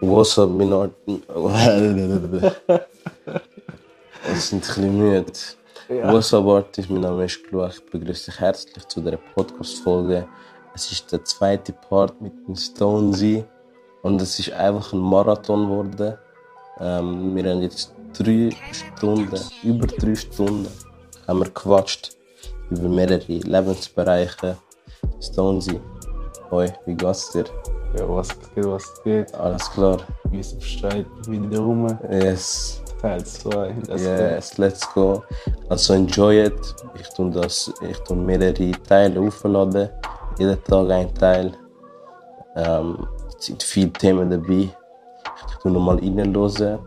What's up, mein Art? Es sind ein bisschen müde. Ja. What's up, Artist? Mein Name ist Gluach. Ich begrüße dich herzlich zu dieser Podcast-Folge. Es ist der zweite Part mit dem Stonesy. Und es ist einfach ein Marathon geworden. Ähm, wir haben jetzt drei Stunden, über drei Stunden, haben wir gequatscht über mehrere Lebensbereiche. Stonesy, hoi, wie geht's dir? Ja, was geht, was geht? Alles klar? Wie ist Bescheid? Wieder rum. Yes. Teil 2. Yes, let's go. Also enjoy it. Ich tue das, ich tue mehrere Teile aufladen. Jeden Tag ein Teil. Ähm, es sind viele Themen dabei. Ich tue nochmal reinhören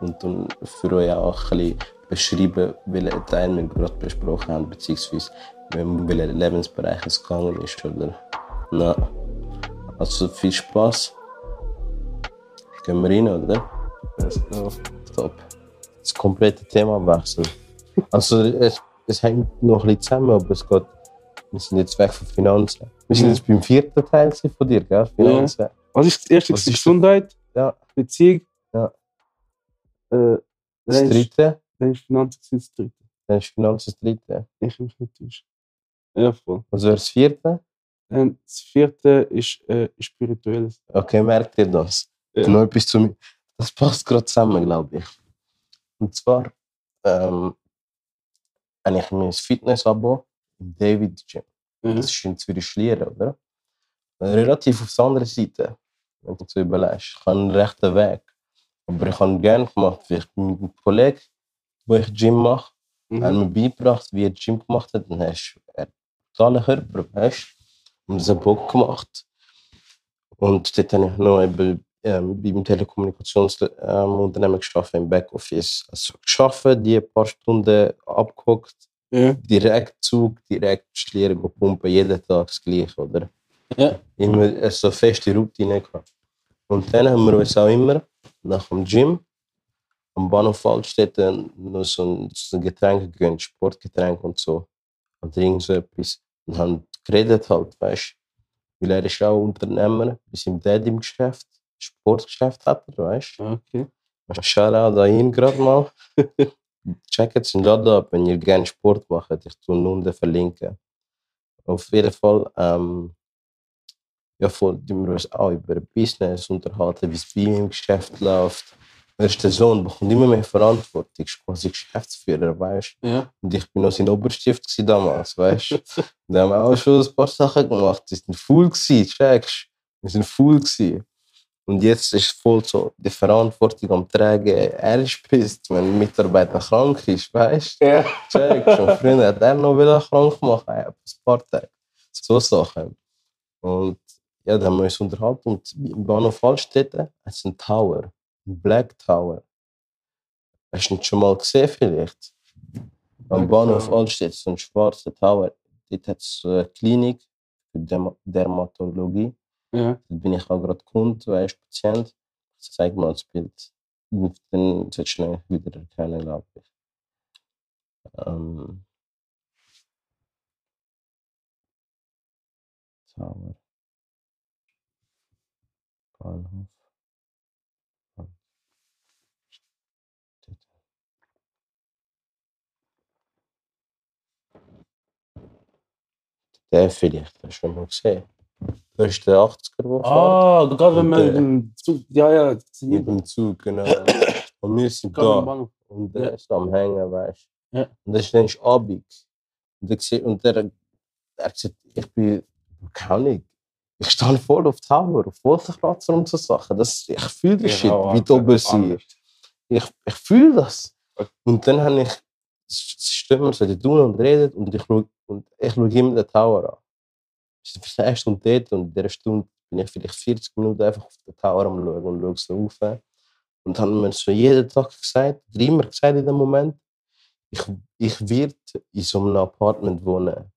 und dann für euch auch ein bisschen beschreiben, welchen Teil wir gerade besprochen haben, beziehungsweise in welchen Lebensbereich es gegangen ist. Oder? Na, also viel Spaß. Gehen wir rein, oder? Let's go. Top. Das komplette Thema wechseln. Also es, es hängt noch ein bisschen zusammen, aber es geht. Wir sind jetzt weg von Finanzen. Wir sind Ja. jetzt beim vierten Teil von dir, gell? Finanzen. Was ist das erste? Was ist- Gesundheit, Ja. Beziehung. Ja. Äh, Das dritte, Dann ist Finanzen das dritte. dann ist Finanzen das dritte. Ich mich nicht. Ja, voll. Was wäre das vierte? Und das vierte ist äh, spirituelles. Okay, merkt ihr das? Ja. Noch etwas zu mir. Das passt gerade zusammen, glaube ich. Und zwar ähm, habe ich mein Fitness-Abo im David Gym. Mhm. Das ist in Zürich Schlieren, oder? Relativ auf der anderen Seite, wenn du so überlegst. Ich habe einen rechten Weg. Aber ich habe gerne gemacht, wie ich mit einem Kollegen, wo ich Gym mache, Mhm. hat mir beigebracht, wie er Gym gemacht hat. Dann hast du einen totalen Körper, weißt Und hat Bock gemacht. Und dort habe ich noch eben, ähm, beim Telekommunikationsunternehmen geschafft, im Backoffice. Also geschafft, die paar Stunden abgeguckt, Ja. direkt Zug, direkt Schlieren go pumpen, jeden Tag das Gleiche, oder? Ja. Immer so feste Routine gehabt. Und dann haben wir uns auch immer nach dem Gym am Bahnhof Altstädte noch so ein, so ein Getränk gegönnt, Sportgetränk und so. Oder irgend so etwas. Und haben geredet halt, weißt du. Weil er ist auch Unternehmer, bei seinem Dad im Geschäft, Sportgeschäft hat er, weißt du. Okay. Shoutout an ihn gerade mal. Checkt seinen Laden ab, wenn ihr gerne Sport macht. Ich tue ihn unten verlinken. Auf jeden Fall, ähm, ja, die wir uns auch über Business unterhalten, wie es bei ihm im Geschäft läuft. Er ist der Sohn, bekommt immer mehr Verantwortung, ist quasi Geschäftsführer, weißt du. Ja. Und ich bin noch sein Oberstift damals, weißt du. Da haben wir auch schon ein paar Sachen gemacht. Die sind full gewesen, checkst Wir sind full gewesen. Und jetzt ist voll so die Verantwortung am Tragen. Er ist pisst, wenn ein Mitarbeiter krank ist, weißt du. Ja. Checkst Und früher hat er noch wieder krank ja, ein paar Tage. So Sachen. Und ja, da haben wir uns unterhalten. Und im Bahnhof Altstädte hat es einen Tower, Black Tower. Hast du ihn schon mal gesehen vielleicht? Am Black Bahnhof Tower. Altstädte, so ein schwarzer Tower. Dort hat es eine Klinik für Derma Dermatologie. Ja. Dort bin ich auch gerade Kunde, weißt Patient. Ich zeig mal das Bild. Und Dann solltest du ihn wieder erkennen, glaube ich. Ähm. Tower. Bahnhof. Der vielleicht, hast du schon mal gesehen. Das ist der 80er, der fährt. Ah, gerade wenn man mit dem Zug. Ja, ja. Mit dem Zug, genau. Und wir sind da. Und der ist am Hängen, weißt du. Ja. Und das ist dann Abend. Und der, sieht- und der, der sagt, ich bin, keine Ahnung, ich stehe voll auf Tower, auf Wolkenkratzer und so Sachen. Das, ich fühle das Shit, Genau, wie die oben sind. Ich, ich fühle das. Und dann habe ich, wir so da tun und reden und ich schaue, und ich schaue immer den Tower an. Ich bin eine Stunde dort und in dieser Stunde bin ich vielleicht 40 Minuten einfach auf den Tower am schauen und schaue so rauf. Und haben mir so jeden Tag gesagt, oder immer gesagt in dem Moment, ich, ich werde in so einem Apartment wohnen.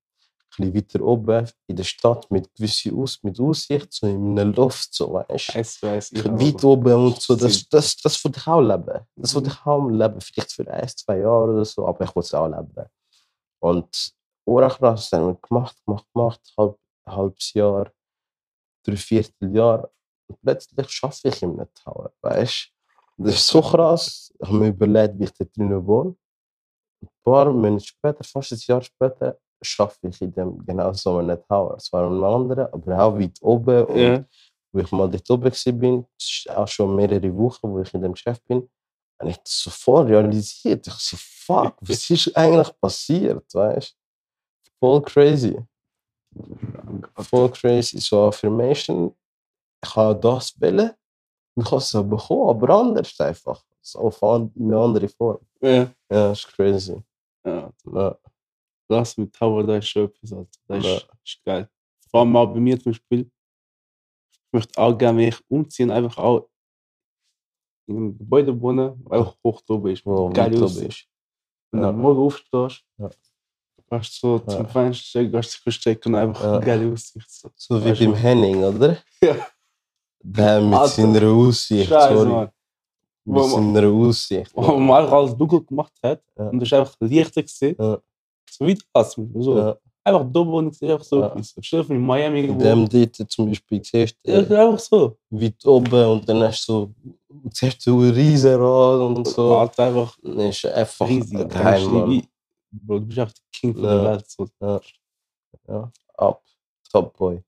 Ein bisschen weiter oben in der Stadt mit gewisser Aus mit Aussicht, so in einem Loft, so weißt Weiss, weiss, ich Weit oben und so. Das, das, das will ich auch leben. Das will Mhm. ich auch leben. Vielleicht für ein, zwei Jahre oder so, aber ich will es auch leben. Und Haben wir gemacht, gemacht, gemacht, halb, halbes Jahr, drei Vierteljahr. Und plötzlich schaffe ich in einem Tower, weißt? Das ist so krass. Ich habe mir überlegt, wie ich da drinnen wohne. Ein paar Monate später, fast ein Jahr später, schaffe ich in dem genau so einem Tower. Es war ein anderer, aber auch weit oben. Und Ja. wo ich mal dort oben war, auch schon mehrere Wochen, wo ich in dem Geschäft bin, habe ich das sofort realisiert. Ich so, fuck, was ist eigentlich passiert, weißt? Voll crazy. Voll crazy. So Affirmation, ich habe das wollen und ich habe es bekommen, aber anders einfach. So auf eine andere Form. Ja. Ja, das ist crazy. ja. Ja, Das mit Tower, da ist schon etwas, Alter. Das Ja. ist, ist geil. Vor allem auch bei mir zum Beispiel. Ich möchte auch gerne, wenn ich umziehen, einfach auch in einem Gebäude wohnen, weil hoch oben ist. wo Geil ist. Wenn du Ja. Morgen aufstehst, Ja. Gehst so Ja. zum Fenster, gehst dich verstecken und einfach eine geile Aussicht. So. So wie Weißt du? beim Henning, oder? Ja. Der mit Alter. seiner Aussicht. Scheiße, sorry. Mann. Mit seiner Aussicht. Wo man auch alles dunkel gemacht hat Ja. und du hast einfach Lichter gesehen. Ja. So wie das. So. Ja. Einfach dumm und ich sehe einfach so Ja. Stell in Miami irgendwo. dem dort zum Beispiel siehst du Ja, äh, einfach so. weit oben und dann hast du so, siehst du ein Riesenrad und so. Halt einfach Das ist einfach riesig. du Geheim, Bro, du bist einfach der King von Ja. der Welt. So. Ja. Ja, ab. Top Boy.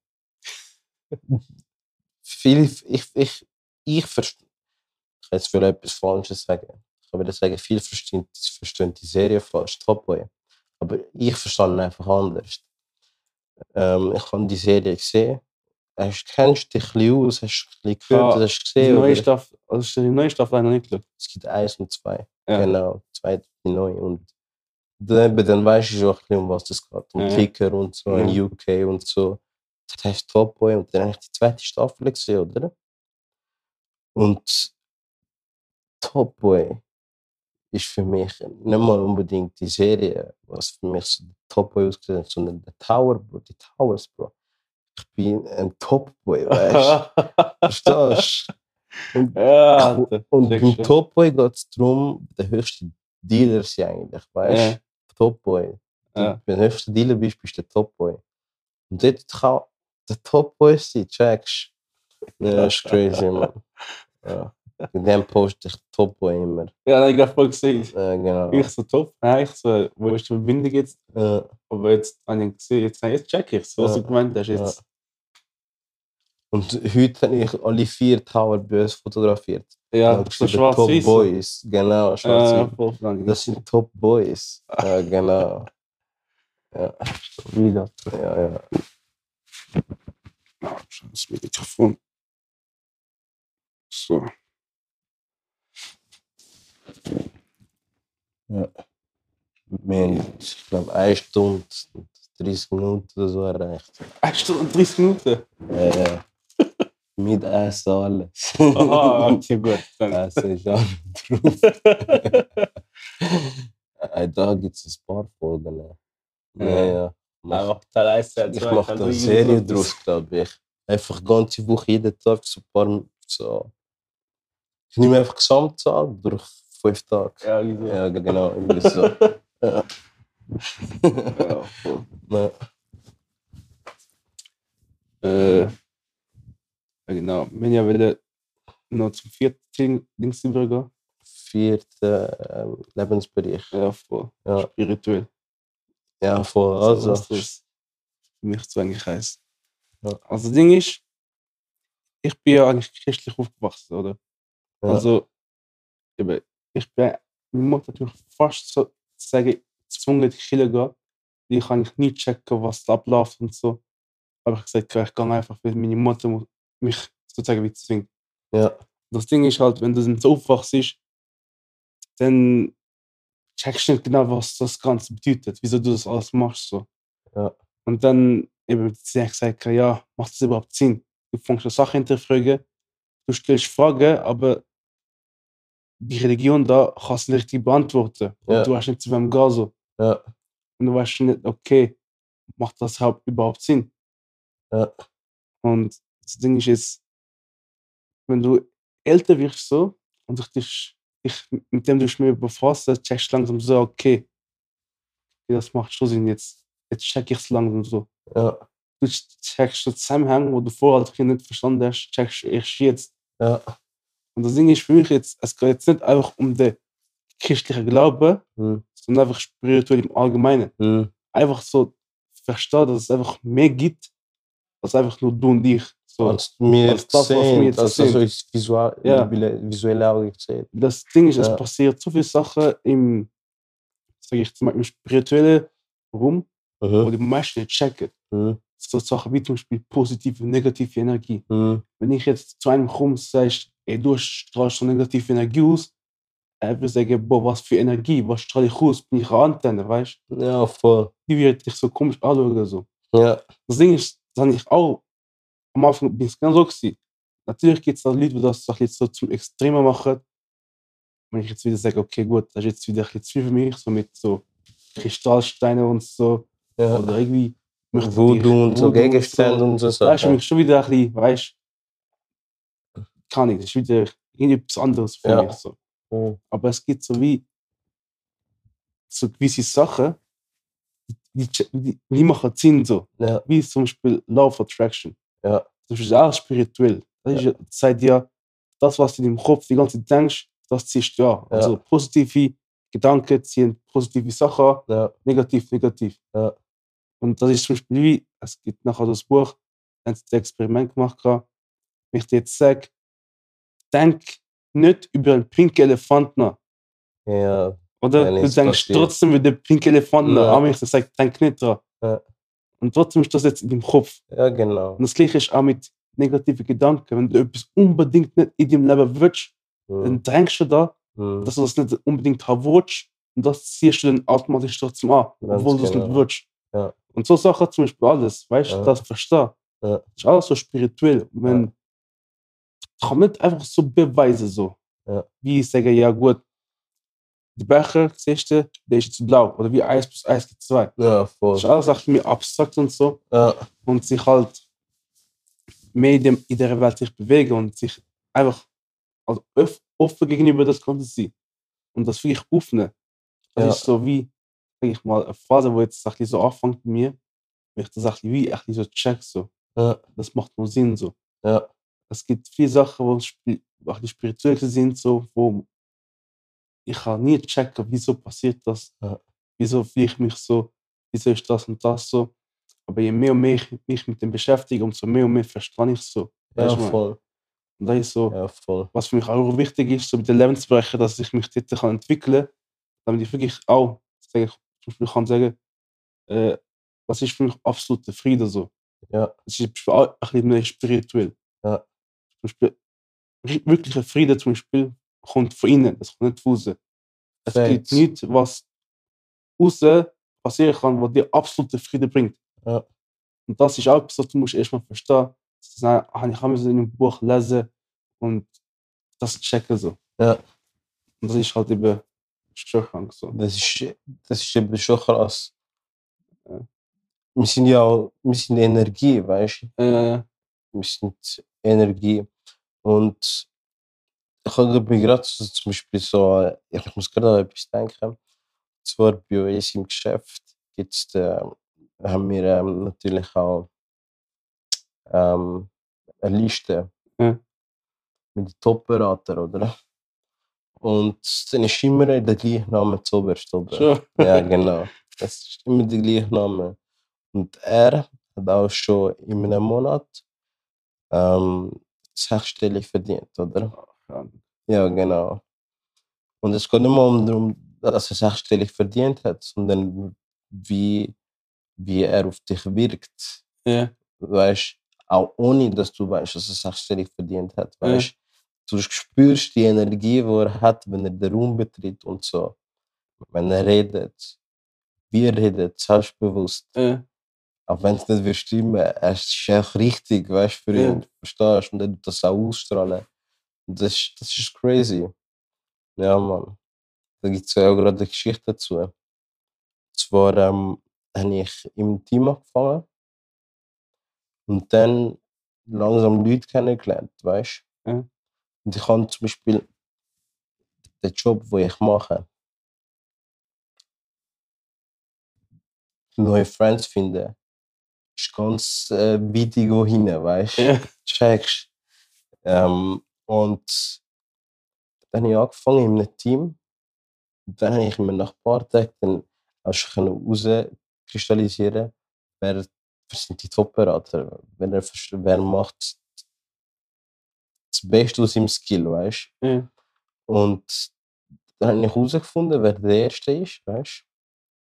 Viele, ich, ich, ich verstehe, ich kann jetzt für etwas Falsches sagen. Ich würde sagen, viele verstehen, verstehen die Serie falsch, Top Boy. Aber ich ihn einfach anders. Ähm, ich habe die Serie gesehen. Hast, kennst du dich ein bisschen aus? Hast du ein bisschen gehört? Ja, hast du Die gesehen? neue? Staffel, also die neue Staffel habe ich noch nicht geschaut. Es gibt eins und zwei. Ja. Genau, zwei, die neu. Und dann, dann weißt du schon ein bisschen, um was es geht. Um Ja. Kicker und so, in Ja. UK und so. Das heißt Top Boy und dann habe ich die zweite Staffel gesehen, oder? Und Top Boy ist für mich nicht mal unbedingt die Serie, was für mich so der Top Boy ausgesehen hat, sondern der Tower, Bro, die Towers, Bro. Ich bin ein Top Boy, weißt du? Verstehst du? Und ja, und beim. Top Boy geht es darum, der höchste Dealer sind eigentlich, weißt du? Ja. Top Boy. Ja. Wenn du der höchste Dealer bist, bist du der Top Boy. Und dort kann der Top Boy sein, checkst du? Ja, das ist crazy, man. Ja. In dem poste ich Top Boy immer. Ja, habe ich gerade voll gesehen. Ja, genau. Ich so top. Ich so, wo ist die Verbindung jetzt? Ja, Aber jetzt habe ich gesehen, jetzt, jetzt check ich was Ja. du gemeint hast. Jetzt. Und heute habe ich alle vier Tower uns fotografiert. Ja, Und so die Top schwarz-weiß. Boys, genau, Ja, schwarz lang. Das sind Top Boys. Ja, genau. Ja, wieder. ja, ja. Ja, das Mikrofon. So. Wir haben, ich glaube, eine Stunde und 30 Minuten oder so erreicht. Eine Stunde und 30 Minuten. Ja, ja. Mit Essen alles. Aha, okay, gut. Drauf. Äh, Da gibt es ein paar Folgen. Ja, ja. ja. Mach, Einfach Teil 1, Teil 2. ich mache da eine Serie draus, glaube ich. Einfach ganze Woche, jeden Tag so ein paar. So. Ich nehme einfach Gesamtzahl durch fünf Tage. Ja, wieso? Ja, genau. Irgendwie so. ja. Ja, voll. Ja. Äh, genau. Wir ja wollen noch zum vierten übergehen. Vierter ähm, Lebensbereich. Ja, voll. Ja, Spirituell. ja voll. Also, das für mich zu eigentlich heisst. Ja. Also, das Ding ist, ich bin ja eigentlich christlich aufgewachsen, oder? Ja. Also, eben, ich bin, meine Mutter hat mich fast so zu sagen, gezwungen, in die Kirche zu gehen. Ich kann nicht checken, was da abläuft und so. Aber ich gesagt, ich gehe einfach, weil meine Mutter mu- mich sozusagen wie zwingt. ja, Das Ding ist halt, wenn du dann so aufwachst, dann checkst du nicht genau, was das Ganze bedeutet, wieso du das alles machst. So. Ja. Und dann eben hat sie gesagt, ja, macht das überhaupt Sinn? Du fängst an Sachen hinterfragen, du stellst Fragen, aber die Religion da kannst du nicht richtig beantworten. Und Ja. du hast nicht zu wem gehen. So. ja, Und du weißt nicht, okay, macht das überhaupt- überhaupt Sinn? Ja. Und das Ding ist jetzt, wenn du älter wirst so und dich, dich, dich mit dem du dich mehr befasst, dann checkst du langsam so, okay, das macht schon Sinn jetzt. Jetzt check ich es langsam so. ja, du checkst den Zusammenhang, wo du vorher als Kind nicht verstanden hast, checkst du erst jetzt. Ja. Und das Ding ist für mich jetzt, es geht jetzt nicht einfach um den christlichen Glauben, Hm. sondern einfach spirituell im Allgemeinen. Hm. Einfach so verstehen, dass es einfach mehr gibt, als einfach nur du und ich. Als wir als das, was wir sehen, jetzt als sehen. so ist visual, Ja. visuelle Auge gesehen. Das Ding ist, es Ja. passiert so viele Sachen im, sag ich jetzt mal, im spirituellen Raum, wo Mhm. die meisten nicht checken. Mhm. So Sachen wie zum Beispiel positive und negative Energie. Mhm. Wenn ich jetzt zu einem komme und sagst, ey, du strahlst so negative Energie aus, er würde sagen, boah, was für Energie, was strahle ich aus? Bin ich eine Antenne, weißt du? Ja, voll. Die wird dich so komisch anschauen. So. Ja. Das Ding ist, das habe ich auch am Anfang bin ich genau so gewesen. Natürlich gibt es auch Leute, die das bisschen so zum Extremer machen. Wenn ich jetzt wieder sage, okay, gut, das ist jetzt wieder ein bisschen zu viel für mich, so mit so Kristallsteinen und so. ja. Oder irgendwie. Voodoo und so Gegenstände und so Weißt du, Sachen. mich schon wieder ein bisschen, weißt du, kann ich, das ist wieder irgendetwas anderes für Ja. mich. So. Mhm. Aber es gibt so wie so gewisse Sachen, die, die, die, machen Sinn so. Ja. Wie zum Beispiel Law of Attraction. Ja. Das ist auch spirituell. Das ist ja, sagt ja, das, was du in deinem Kopf die ganze Zeit denkst, das ziehst du. Ja. Also positive Gedanken ziehen positive Sachen Ja. negativ, negativ. Ja. Und das ist zum Beispiel wie, es gibt nachher das Buch, das Experiment gemacht, wenn ich dir jetzt sage, denk nicht über einen pinken Elefant nach. Ja. Oder du denkst trotzdem über den pinken Elefant nach. Ja. Aber ich sage, denk nicht dran. Ja. Und trotzdem ist das jetzt in deinem Kopf. Ja, genau. Und das gleiche ist auch mit negativen Gedanken. Wenn du etwas unbedingt nicht in deinem Leben willst, Mhm. dann denkst du da, Mhm. dass du das nicht unbedingt haben willst. Und das ziehst du dann automatisch trotzdem an, Ganz obwohl du es nicht genau. willst. Ja. Und so Sachen zum Beispiel alles, weißt du, Ja. das verstehen. Ja. Das ist alles so spirituell. Wenn, kann man nicht einfach so beweisen, so. Ja. Wie ich sage, ja gut, der Becher, siehst du, der ist jetzt blau. Oder wie 1 plus 1 gibt 2. Ja, voll. Das ist alles auch mir abstrakt und so. Ja. Und sich halt mehr in, dem, in der Welt sich bewegen und sich einfach also offen gegenüber das Ganze sein. Und das wirklich öffnen. Das Ja. ist so wie, sag ich mal, eine Phase, wo jetzt ein bisschen so anfängt bei mir, wo ich das bisschen wie bisschen so check, so. Ja. Das macht nur Sinn, so. Ja. Es gibt viele Sachen, wo bisschen spirituell sind, so, wo ich kann nie checken, wieso passiert das, Ja. wieso fühle ich mich so, wieso ist das und das so. Aber je mehr und mehr ich mich mit dem beschäftige, umso mehr und mehr verstehe ich so. Ja, Weißt du, voll. Und das ist so, Ja, voll. was für mich auch wichtig ist, so mit den Lebensbereichen, dass ich mich dort kann entwickeln kann, damit ich wirklich auch, sage ich, zum Beispiel kann sagen, äh, was ist für mich absoluter Frieden so. Ja. Das ist zum Beispiel auch ein bisschen mehr spirituell. Ja. Zum Beispiel, wirklicher Frieden zum Beispiel kommt von innen, das kommt nicht von außen. Es Facts. gibt nichts, was außen passieren kann, was dir absoluten Frieden bringt. Ja. Und das ist auch etwas, was du musst erstmal verstehen. Das ist, ah, ich habe es in einem Buch lesen und das checken so. Ja. Und das ist halt eben schon krank so. Das ist, das ist eben schon krass. Ja. Wir sind ja auch, wir sind Energie, weißt du? Äh, Wir sind Energie. Und ich habe gerade so, zum Beispiel so, ich muss gerade an etwas denken. Und zwar bei uns im Geschäft gibt's, äh, haben wir ähm, natürlich auch ähm, eine Liste Ja. mit den Top-Beratern, oder? Und dann ist immer der gleiche Name zuoberst oben. schon. Ja, genau. Das ist immer der gleiche Name. Und er hat auch schon in einem Monat ähm, sechsstellig verdient, oder? Ja. Ja, genau. Und es geht nicht mal um darum, dass er sechsstellig verdient hat, sondern wie, wie er auf dich wirkt. Ja. Weißt auch ohne, dass du weißt, dass er sechsstellig verdient hat. Ja. Weißt du spürst die Energie, die er hat, wenn er den Raum betritt und so. Wenn er redet, wie er redet, selbstbewusst. Ja. Auch wenn es nicht stimmen, es ist auch richtig, weißt du, für Ja. ihn. Verstehst du? Und er tut das auch ausstrahlen. Das, ist- das ist crazy. Ja, Mann. Da gibt es ja auch gerade eine Geschichte dazu. Und zwar ähm, habe ich im Team angefangen und dann langsam Leute kennengelernt, weißt du? Ja. Und ich habe zum Beispiel den Job, den ich mache, neue Friends finden, ist ganz äh, weit hin, weißt du? Ja. Checkst. Ähm, und dann habe ich angefangen in einem Team. Dann habe ich mir nach ein paar Tagen dann auch schon herauskristallisieren, wer sind die Top-Berater, wer, wer macht das Beste aus seinem Skill, weißt du? Ja. Und dann habe ich herausgefunden, wer der Erste ist, weißt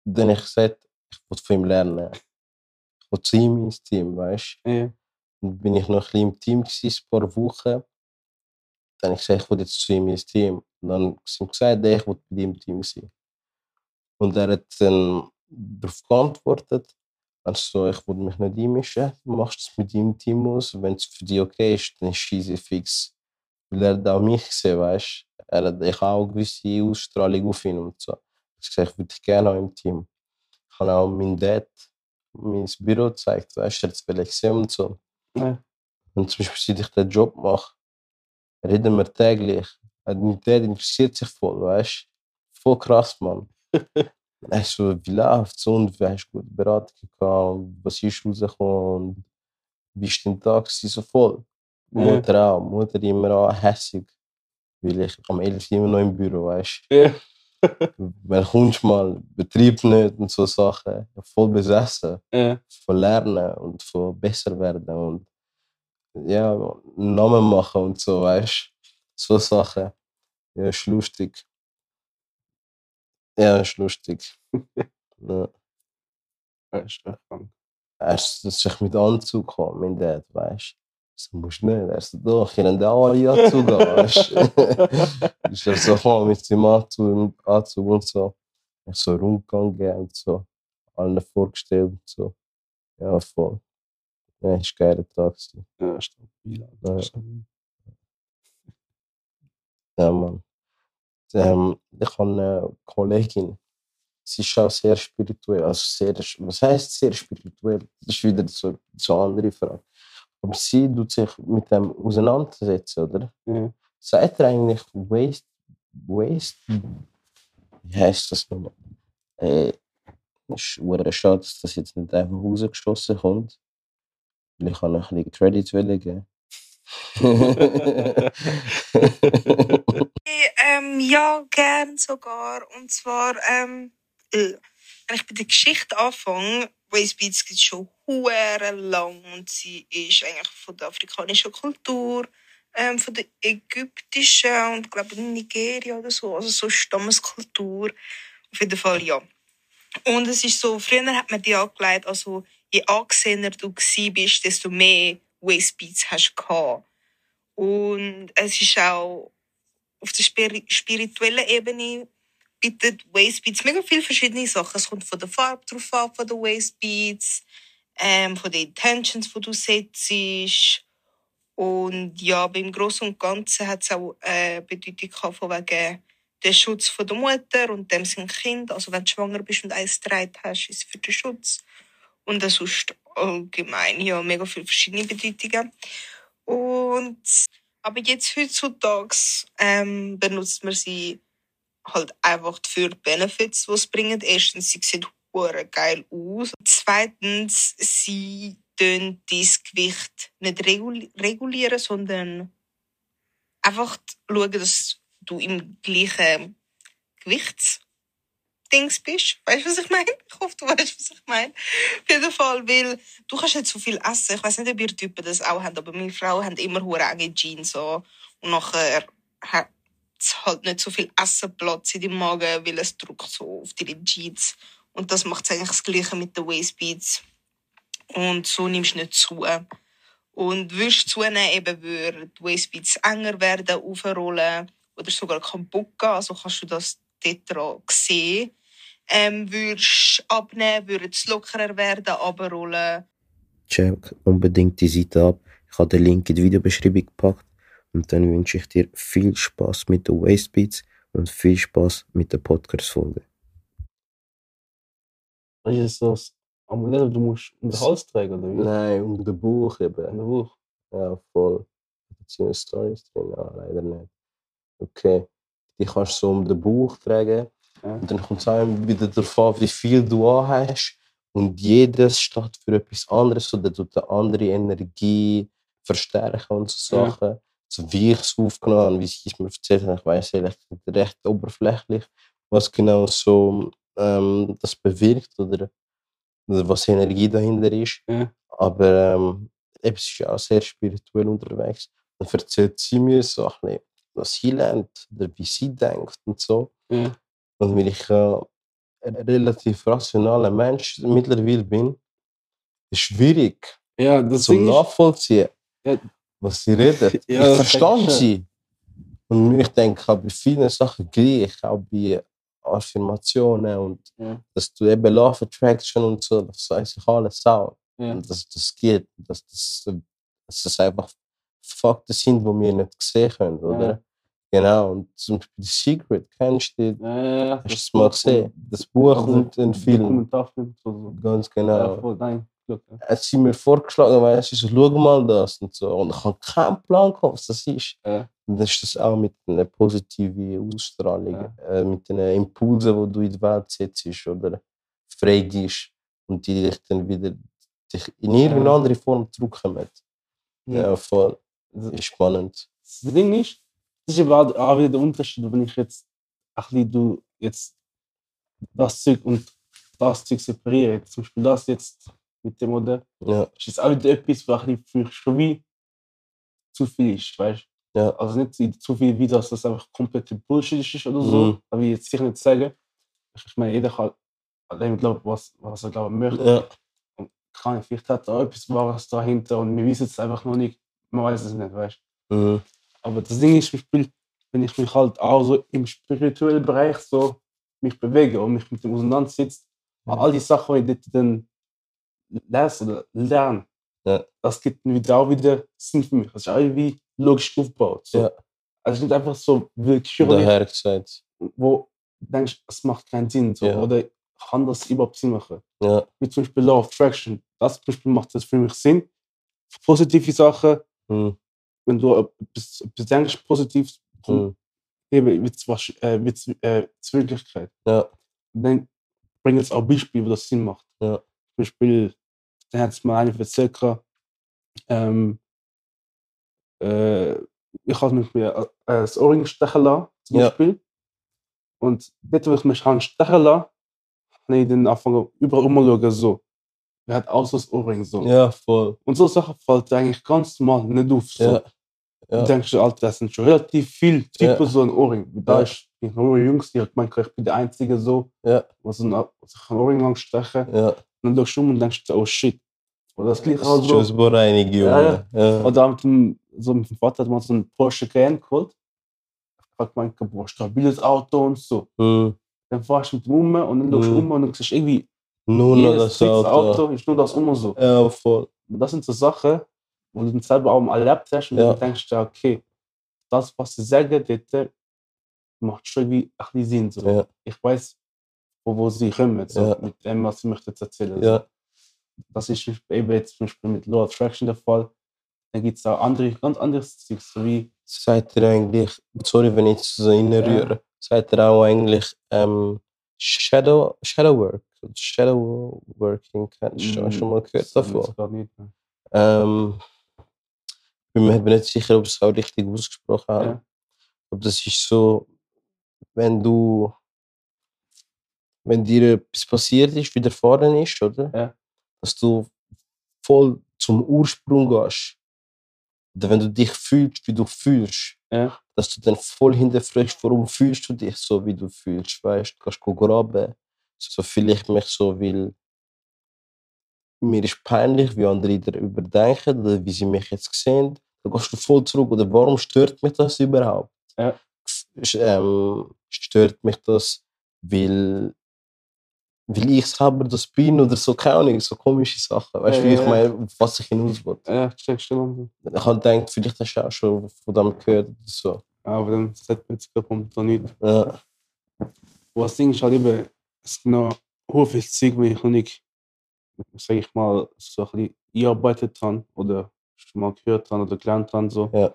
du? Dann habe ich gesagt, ich will von ihm lernen. Ich will zu ihm ins Team, weißt du? Ja. Dann bin ich noch ein bisschen im Team, gewesen, ein paar Wochen. Dann ich gesagt, ich will jetzt zu ihm ins Team. Und dann sie ihm gesagt, ich will bei dir im Team sein. Und er hat dann darauf geantwortet, also ich will mich nicht einmischen, du machst es mit deinem Team aus. Wenn es für dich okay ist, dann ist es fix. Weil er hat auch mich gesehen, weißt du. Er hat ich auch eine gewisse Ausstrahlung auf ihn und so. Ich gesagt, ich würde dich gerne auch im Team. Ich habe auch meinem Dad mein Büro gezeigt, weißt du, er hat es vielleicht gesehen und so. Ja. Und zum Beispiel, seit ich den Job mache, reden wir täglich. Und Dad interessiert sich voll, weißt du? Voll krass, Mann. Ist so, wie läuft's und wie hast du gute Beratung und was ist rausgekommen und wie ist dein Tag gewesen? so voll. Ja. Mutter auch, Mutter immer auch hässig. Weil ich am 11. immer noch im Büro, weißt Ja. du? Wenn kommst mal, Betrieb nicht und so Sachen. Voll besessen Ja. von Lernen und von besser werden und ja, Namen machen und so, weißt du? So Sachen. Ja, ist lustig. Ja, ist lustig. ja. Das ist echt krank. Er ist dass ich mit Anzug gekommen, mein Dad, weißt du? So musst du nicht. Er ist doch, ich habe alle Anzug an, weißt du? Ist er so gekommen mit seinem Anzug, Anzug und so. Ich so rumgegangen und so. Allen vorgestellt und so. Ja, voll. Ja, ist ein geiler Tag. Ja, stabil. Ja. Alter. Stabil. Ja, Mann. Ähm, ich habe eine Kollegin, sie ist auch sehr spirituell. Also sehr, was heißt sehr spirituell? Das ist wieder so, so eine andere Frage. Aber sie tut sich mit dem auseinandersetzen, oder? Ja. Sagt er eigentlich Waste, Waste, wie heißt das nochmal? Äh, es ist schade, dass das jetzt nicht einfach rausgeschossen kommt. Weil ich habe noch ein bisschen Credits wollen geben. Ähm, ja, gern sogar. Und zwar, ähm, äh, wenn ich bei der Geschichte anfange, Waze Beats gibt es schon hure lang und sie ist eigentlich von der afrikanischen Kultur, ähm, von der ägyptischen und glaube Nigeria oder so, also so Stammeskultur. Auf jeden Fall ja. Und es ist so, früher hat man die angelegt, also je angesehener du bist, desto mehr Waze Beats hast du gehabt. Und es ist auch auf der spiri spirituellen Ebene bietet Waste Beats mega viele verschiedene Sachen. Es kommt von der Farbe drauf ab, von den Waste ähm, von den Intentions, die du setzt. Und ja, beim Großen und Ganzen hat es auch äh, Bedeutung gehabt, von wegen der Schutz von der Mutter und dem sein Kind. Also wenn du schwanger bist und eins dreit hast, ist es für den Schutz. Und dann sonst allgemein, ja, mega viele verschiedene Bedeutungen. Und aber jetzt heutzutage ähm, benutzt man sie halt einfach für Benefits, die es bringen. Erstens, sie sieht hure geil aus. Zweitens, sie tun dein Gewicht nicht regul- regulieren, sondern einfach schauen, dass du im gleichen Gewichtsdings bist. Weißt du, was ich meine? Ich hoffe, du weißt, was ich meine. Auf jeden Fall, weil du kannst nicht so viel essen. Ich weiß nicht, ob ihr Typen das auch habt, aber meine Frau haben immer hure enge Jeans so. und nachher hat es halt nicht so viel Essenplatz in deinem Magen, weil es drückt so auf deine Jeans. Und das macht eigentlich das Gleiche mit den Waistbeats. Und so nimmst du nicht zu. Und würdest zunehmen, eben würden die Waistbeats enger werden, aufrollen oder sogar kaputt gehen. Also kannst du das dort sehen. Ähm, würdest abnehmen, würden es lockerer werden, abrollen. Check unbedingt die Seite ab. Ich habe den Link in die Videobeschreibung gepackt. Und dann wünsche ich dir viel Spaß mit den Wastebeats und viel Spaß mit der Podcast-Folge. Das ist so, aber nicht, du musst um den Hals tragen, oder wie? Nein, um den Buch Um eben. den Bauch. Ja, voll. Sind Stories drin, ah, leider nicht. Okay. Die kannst du so um den Bauch tragen. Ja. Und dann kommt es auch wieder darauf an, wie viel du anhast Und jedes steht für etwas anderes oder tut eine andere Energie verstärken und so Ja. Sachen. So wie ich es aufgenommen habe, wie sie es mir erzählt haben, ich weiß ehrlich recht oberflächlich, was genau so ähm, das bewirkt oder, oder was die Energie dahinter ist. Ja. Aber ähm, sie ist ja auch sehr spirituell unterwegs. Dann erzählt sie mir so ein bisschen, was sie lernt oder wie sie denkt und so. Ja. Und weil ich äh, ein relativ rationaler Mensch mittlerweile bin, ist schwierig Ja, ist, Nachvollziehen, Ja. was sie reden. Ja, ich ich sie. Und ich denke auch bei vielen Sachen gleich, auch bei Affirmationen und Ja. dass du eben Love Attraction und so, das weiß ich alles auch. Ja. Und dass das geht, dass das, dass das einfach Fakten sind, die wir nicht sehen können, oder? Genau, und zum Beispiel The Secret, kennst du? Ja, ja, ja. Hast du das mal gesehen? Das Buch und den Film. Dokumentarfilm. So. Ganz Ja, genau. voll, nein, Glück. Ja. hat sie mir vorgeschlagen, weil sie so, schau mal das und so. Und ich habe keinen Plan gehabt, was das ist. Ja. Und dann ist das auch mit einer positiven Ausstrahlung, Ja. äh, mit den Impulsen, die du in die Welt setzt oder frei gibst und die dich dann wieder dich in irgendeine Ja. andere Form zurückkommen. Ja, voll. Das ist spannend. Das Ding ist, das ist aber auch- wieder der Unterschied, wenn ich jetzt ein bisschen du jetzt das Zeug und das Zeug separiere. Zum Beispiel das jetzt mit dem Modell. Ja, ist jetzt auch wieder etwas, was ein bisschen für mich schon wie zu viel ist, weißt Ja. Also nicht zu viel, wie dass das einfach komplette Bullshit ist oder so. Mhm. Aber ich jetzt sicher nicht sagen. Ich meine, jeder kann allein glauben, was, was er glauben möchte. ja, Kann ich, vielleicht hat da etwas Wahres dahinter und wir wissen es einfach noch nicht. Man weiß es nicht, weißt mhm. Aber das Ding ist, zum Beispiel, wenn ich mich halt auch so im spirituellen Bereich so mich bewege und mich mit dem auseinandersetze, all die Sachen, die ich dann lese oder lerne, Ja. das gibt mir wieder auch wieder Sinn für mich. Das ist auch irgendwie logisch aufgebaut. So. Ja. Also nicht einfach so willkürlich, Daher gesagt. wo du denkst, es macht keinen Sinn. So. Ja. Oder kann das überhaupt Sinn machen? Ja, Wie zum Beispiel Law of Attraction. Das zum Beispiel macht das für mich Sinn. Positive Sachen, mhm. Wenn du etwas, etwas denkst, Positives, Mhm. eben äh, wird's, äh. Ja, dann bring jetzt auch Beispiele, wo das Sinn macht. Ja. Zum Beispiel, da hat es mal einer erzählt, ähm, äh, ich habe mich mir äh, das Ohrring stechen lassen, zum Ja. Beispiel. Und dort, wo ich mich stechen lassen, habe ich dann angefangen, überall umzuschauen, so. Er hat auch so das Ohrring, so. ja, voll. Und so Sachen fällt eigentlich ganz normal nicht auf. So. Ja, Du ja, denkst, Alter, das sind schon relativ viele Typen Ja. so ein Ohrring. Da Ja. ist ich nur Jungs, die hat gemeint, ich bin der Einzige so, Ja. was so ein, sich ein Ohrring lang stechen. ja. Und dann schaust du um und denkst, oh shit. Oder das Das halt schon so. Bereinigung, Ja, Junge. Ja. Oder mit dem, so mit dem Vater hat man so einen Porsche Cayenne geholt. Ich hab gemeint, boah, stabiles Auto und so. Mhm. Dann fährst du mit dem um und dann schaust du Mhm. um und dann siehst du irgendwie, Nur noch jedes das Auto. Ist nur das um so. Ja, voll. Das sind so Sachen, wo du dann selber auch mal erlebt hast und Ja. du denkst, ja, okay, das, was sie sagen, dort macht schon irgendwie ein bisschen Sinn. So. Ja, Ich weiß, wo, wo sie kommen, so, Ja. mit dem, was sie möchten erzählen. ja, Das ist eben jetzt zum Beispiel mit Law Attraction der Fall. Dann gibt es auch andere, ganz anderes Zeug, so wie, sagt er eigentlich, sorry, wenn ich so reinrühre, sagt er auch eigentlich ähm, Shadow, Shadow Work, Shadow Working, du hast du schon mal gehört das davon? ich gar nicht. mehr. Ähm, ich bin mir nicht sicher, ob ich es auch richtig ausgesprochen habe. Ja. Aber das ist so, wenn du, wenn dir etwas passiert ist, widerfahren ist, oder? Ja. Dass du voll zum Ursprung gehst. Oder wenn du dich fühlst, wie du fühlst, Ja. dass du dann voll hinterfragst, warum fühlst du dich so, wie du fühlst, weißt du? Kannst graben. So vielleicht mich so, weil mir ist peinlich, wie andere darüber denken oder wie sie mich jetzt sehen. Dann gehst du voll zurück. Oder warum stört mich das überhaupt? Ja. Ähm, stört mich das, weil, weil ich selber das bin oder so, keine Ahnung, so komische Sachen. Weißt du, Ja, wie ja, ich ja. meine, was ich hinaus will. Ja, mal so. Ich habe gedacht, vielleicht hast du auch schon von dem gehört oder so. Aber dann sagt man jetzt gerade momentan nicht. Ja, Was Ding ist halt eben, es gibt noch sehr viel Zeug, wenn ich noch nicht, sag ich mal, so ein bisschen eingearbeitet habe oder schon mal gehört habe oder gelernt habe. So. Ja.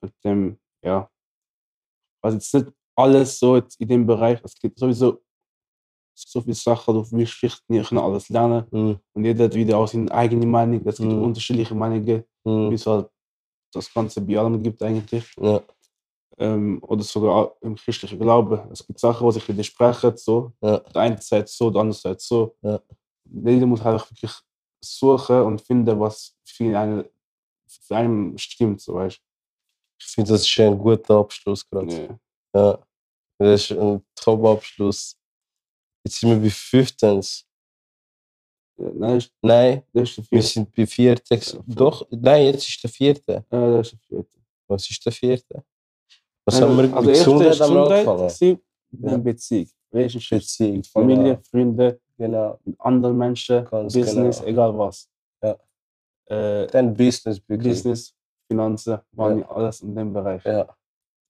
Mit dem, ja. Also jetzt nicht alles so in dem Bereich. Es gibt sowieso so viele Sachen, du wirst vielleicht nicht können alles lernen. Mhm. Und jeder hat wieder auch seine eigene Meinung. Es gibt Mhm. unterschiedliche Meinungen, wie Mhm. es halt das Ganze bei allem gibt eigentlich. Ja. Ähm, oder sogar im christlichen Glauben. Es gibt Sachen, die sich widersprechen. So. Ja. Der eine sagt so, der andere sagt so. Ja. Jeder muss halt wirklich suchen und finden, was für einen, für einen stimmt. So, weißt? Ich finde, das ist ein guter Abschluss gerade. Ja. Ja. Das ist ein Top-Abschluss. Jetzt sind wir bei 15. Ja, Nein, ist- Nein, das ist der wir sind bei 4. Doch, nein, jetzt ist der vierte. Ja, das ist der vierte. Was ist der vierte? Was haben wir also Gesundheit ist haben wir angefangen? Ja. Beziehung. Relationship. Beziehung. Familie, Freunde, Genau. anderen Menschen, Ganz Business, genau. egal was. Ja. Äh, Dann Business wirklich. Business, Finanzen, Money, alles in dem Bereich. Ja.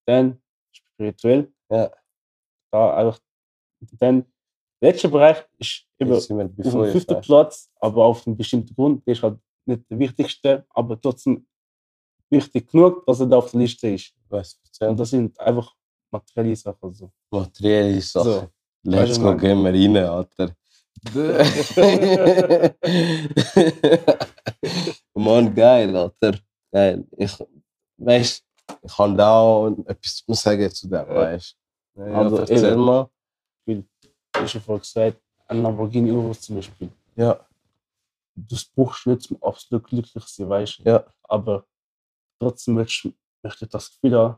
Dann spirituell. Ja. Da einfach. Dann der letzte Bereich ist über dem fünf, fünften Platz, aber auf einem bestimmten Grund. Der ist halt nicht der wichtigste, aber trotzdem wichtig genug, dass er da auf der Liste ist. du? Was Und das sind einfach materielle Sachen. So. Materielle Sachen. So. Let's Weißt go, gehen wir rein, Alter. Mann, geil, Alter. Geil. Ich, weißt ich kann da auch etwas zu sagen zu dem, weißt du? Ja, Also, erzähl mal. Ich habe vorhin gesagt, ein Lamborghini Urus zum Beispiel. Ja, Das brauchst du nicht zum absolut glücklich sein, weißt du? Ja. Aber trotzdem möchte ich, möchte ich das Gefühl haben,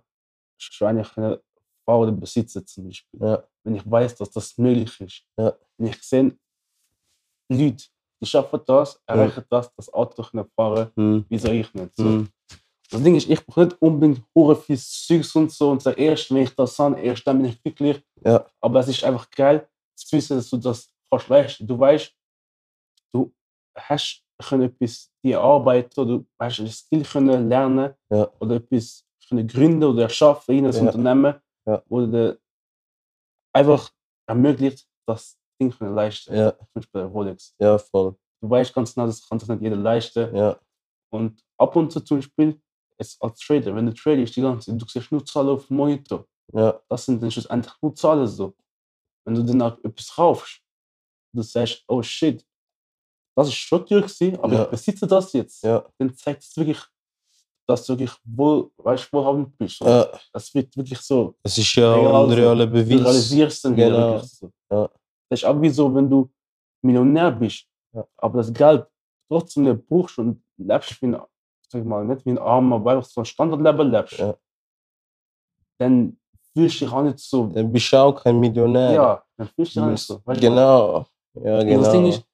ich will eigentlich eine Frau oder besitzen zum Beispiel. ja, Wenn ich weiß, dass das möglich ist. Ja. Wenn ich sehe, Leute, die schaffen das, erreichen das, das Auto können fahren, hm, wieso ich nicht? So. hm, Das Ding ist, ich brauche nicht unbedingt hure viel Zeugs und so und sage, erst wenn ich das habe, erst dann bin ich glücklich. Ja. Aber es ist einfach geil, zu wissen, dass du das kannst leisten. Du weißt, du hast können etwas dir arbeiten oder ein Skill können lernen Ja. oder etwas können gründen oder erschaffen in ein Ja. Unternehmen, Ja. wo dir einfach ermöglicht, das Ding können leisten. ja, Zum Beispiel Rolex. ja, voll. Du weißt ganz genau, das kann sich nicht jeder leisten. Ja, Und ab und zu zum Beispiel, jetzt als Trader, wenn du tradest die ganze Zeit, du siehst nur Zahlen auf dem Monitor. ja, Das sind dann schlussendlich nur Zahlen so. Wenn du dann auch etwas kaufst, du sagst, oh shit, das ist schon teuer gewesen, aber Ja. ich besitze das jetzt. ja, Dann zeigt es wirklich, dass du wirklich wohl, weißt, wohlhabend bist. Ja. Das wird wirklich so. Das ist ja ein realer Du Beweis. realisierst dann Genau. wirklich so. Ja. Das ist auch wie so, wenn du Millionär bist, aber das Geld trotzdem nicht brauchst und lebst wie ein, sag ich mal, nicht wie ein Armer, weil du so ein Standardleben lebst, dann fühlst du dich auch nicht so. Dann bist du auch kein Millionär. Ja, dann fühlst du dich Du auch nicht so. Weißt du, Genau. Ja, genau. Das Ding ist,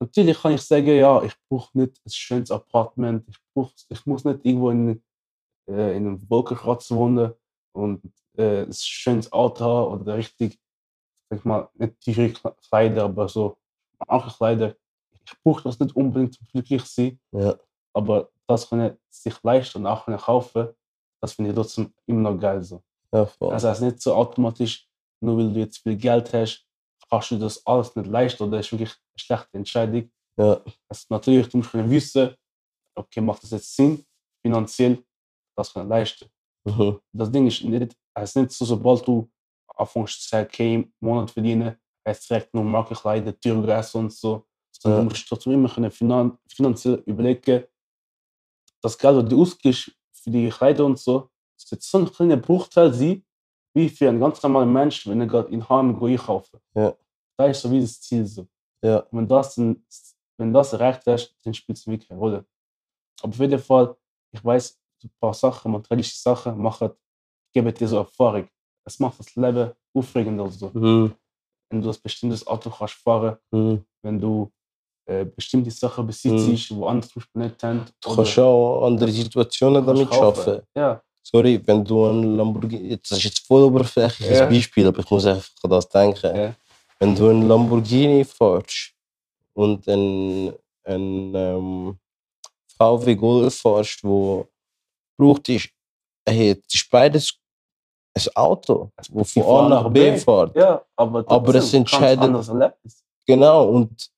natürlich kann ich sagen, ja, ich brauche nicht ein schönes Apartment, ich, brauch, ich muss nicht irgendwo in, äh, in einem Wolkenkratzer wohnen und äh, ein schönes Auto haben oder richtig, sag ich mal, nicht teure Kle- Kleider, aber so andere Kleider. Ich brauche das nicht unbedingt zum glücklich sein, ja, aber das können sich leisten und auch können kaufen, das finde ich trotzdem immer noch geil so. ja. Das heißt nicht so automatisch, nur weil du jetzt viel Geld hast, kannst du das alles nicht leisten oder das ist wirklich eine schlechte Entscheidung. ja, Also natürlich, du musst können wissen, okay, macht das jetzt Sinn, finanziell, das können leisten. mhm. Das Ding ist nicht, es ist nicht so, sobald du anfängst zu sagen, okay, im Monat verdienen, es direkt nur Markenkleider, Türgräser und so, sondern Ja. du musst trotzdem immer können finan finanziell überlegen, das Geld, das du ausgibst für die Kleider und so, das wird so ein kleiner Bruchteil sein, wie für einen ganz normalen Mensch, wenn er gerade in H&M einkaufen. Ja. Das ist so wie das Ziel so. ja, wenn das, dann, wenn das erreicht hast, dann spielt es wirklich keine Rolle. Aber auf jeden Fall, ich weiß, ein paar Sachen, materialische Sachen machen, geben dir so Erfahrung. Es macht das Leben aufregender. So. mhm. Wenn du ein bestimmtes Auto kannst fahren, Mhm. wenn du äh, bestimmte Sachen besitzt, wo andere zum Beispiel nicht haben. Du kannst auch andere Situationen damit schaffen. Ja, Sorry, wenn du ein Lamborghini, das ist jetzt voll oberflächliches Ja. Beispiel, aber ich muss einfach an das denken. Ja. Wenn du ein Lamborghini fährst und ein, ein ähm, VW Golf fährst, wo braucht ist, hey, es ist beides ein Auto, das von A nach B fährt. ja aber, Aber es trotzdem ganz entscheidet-. Genau, und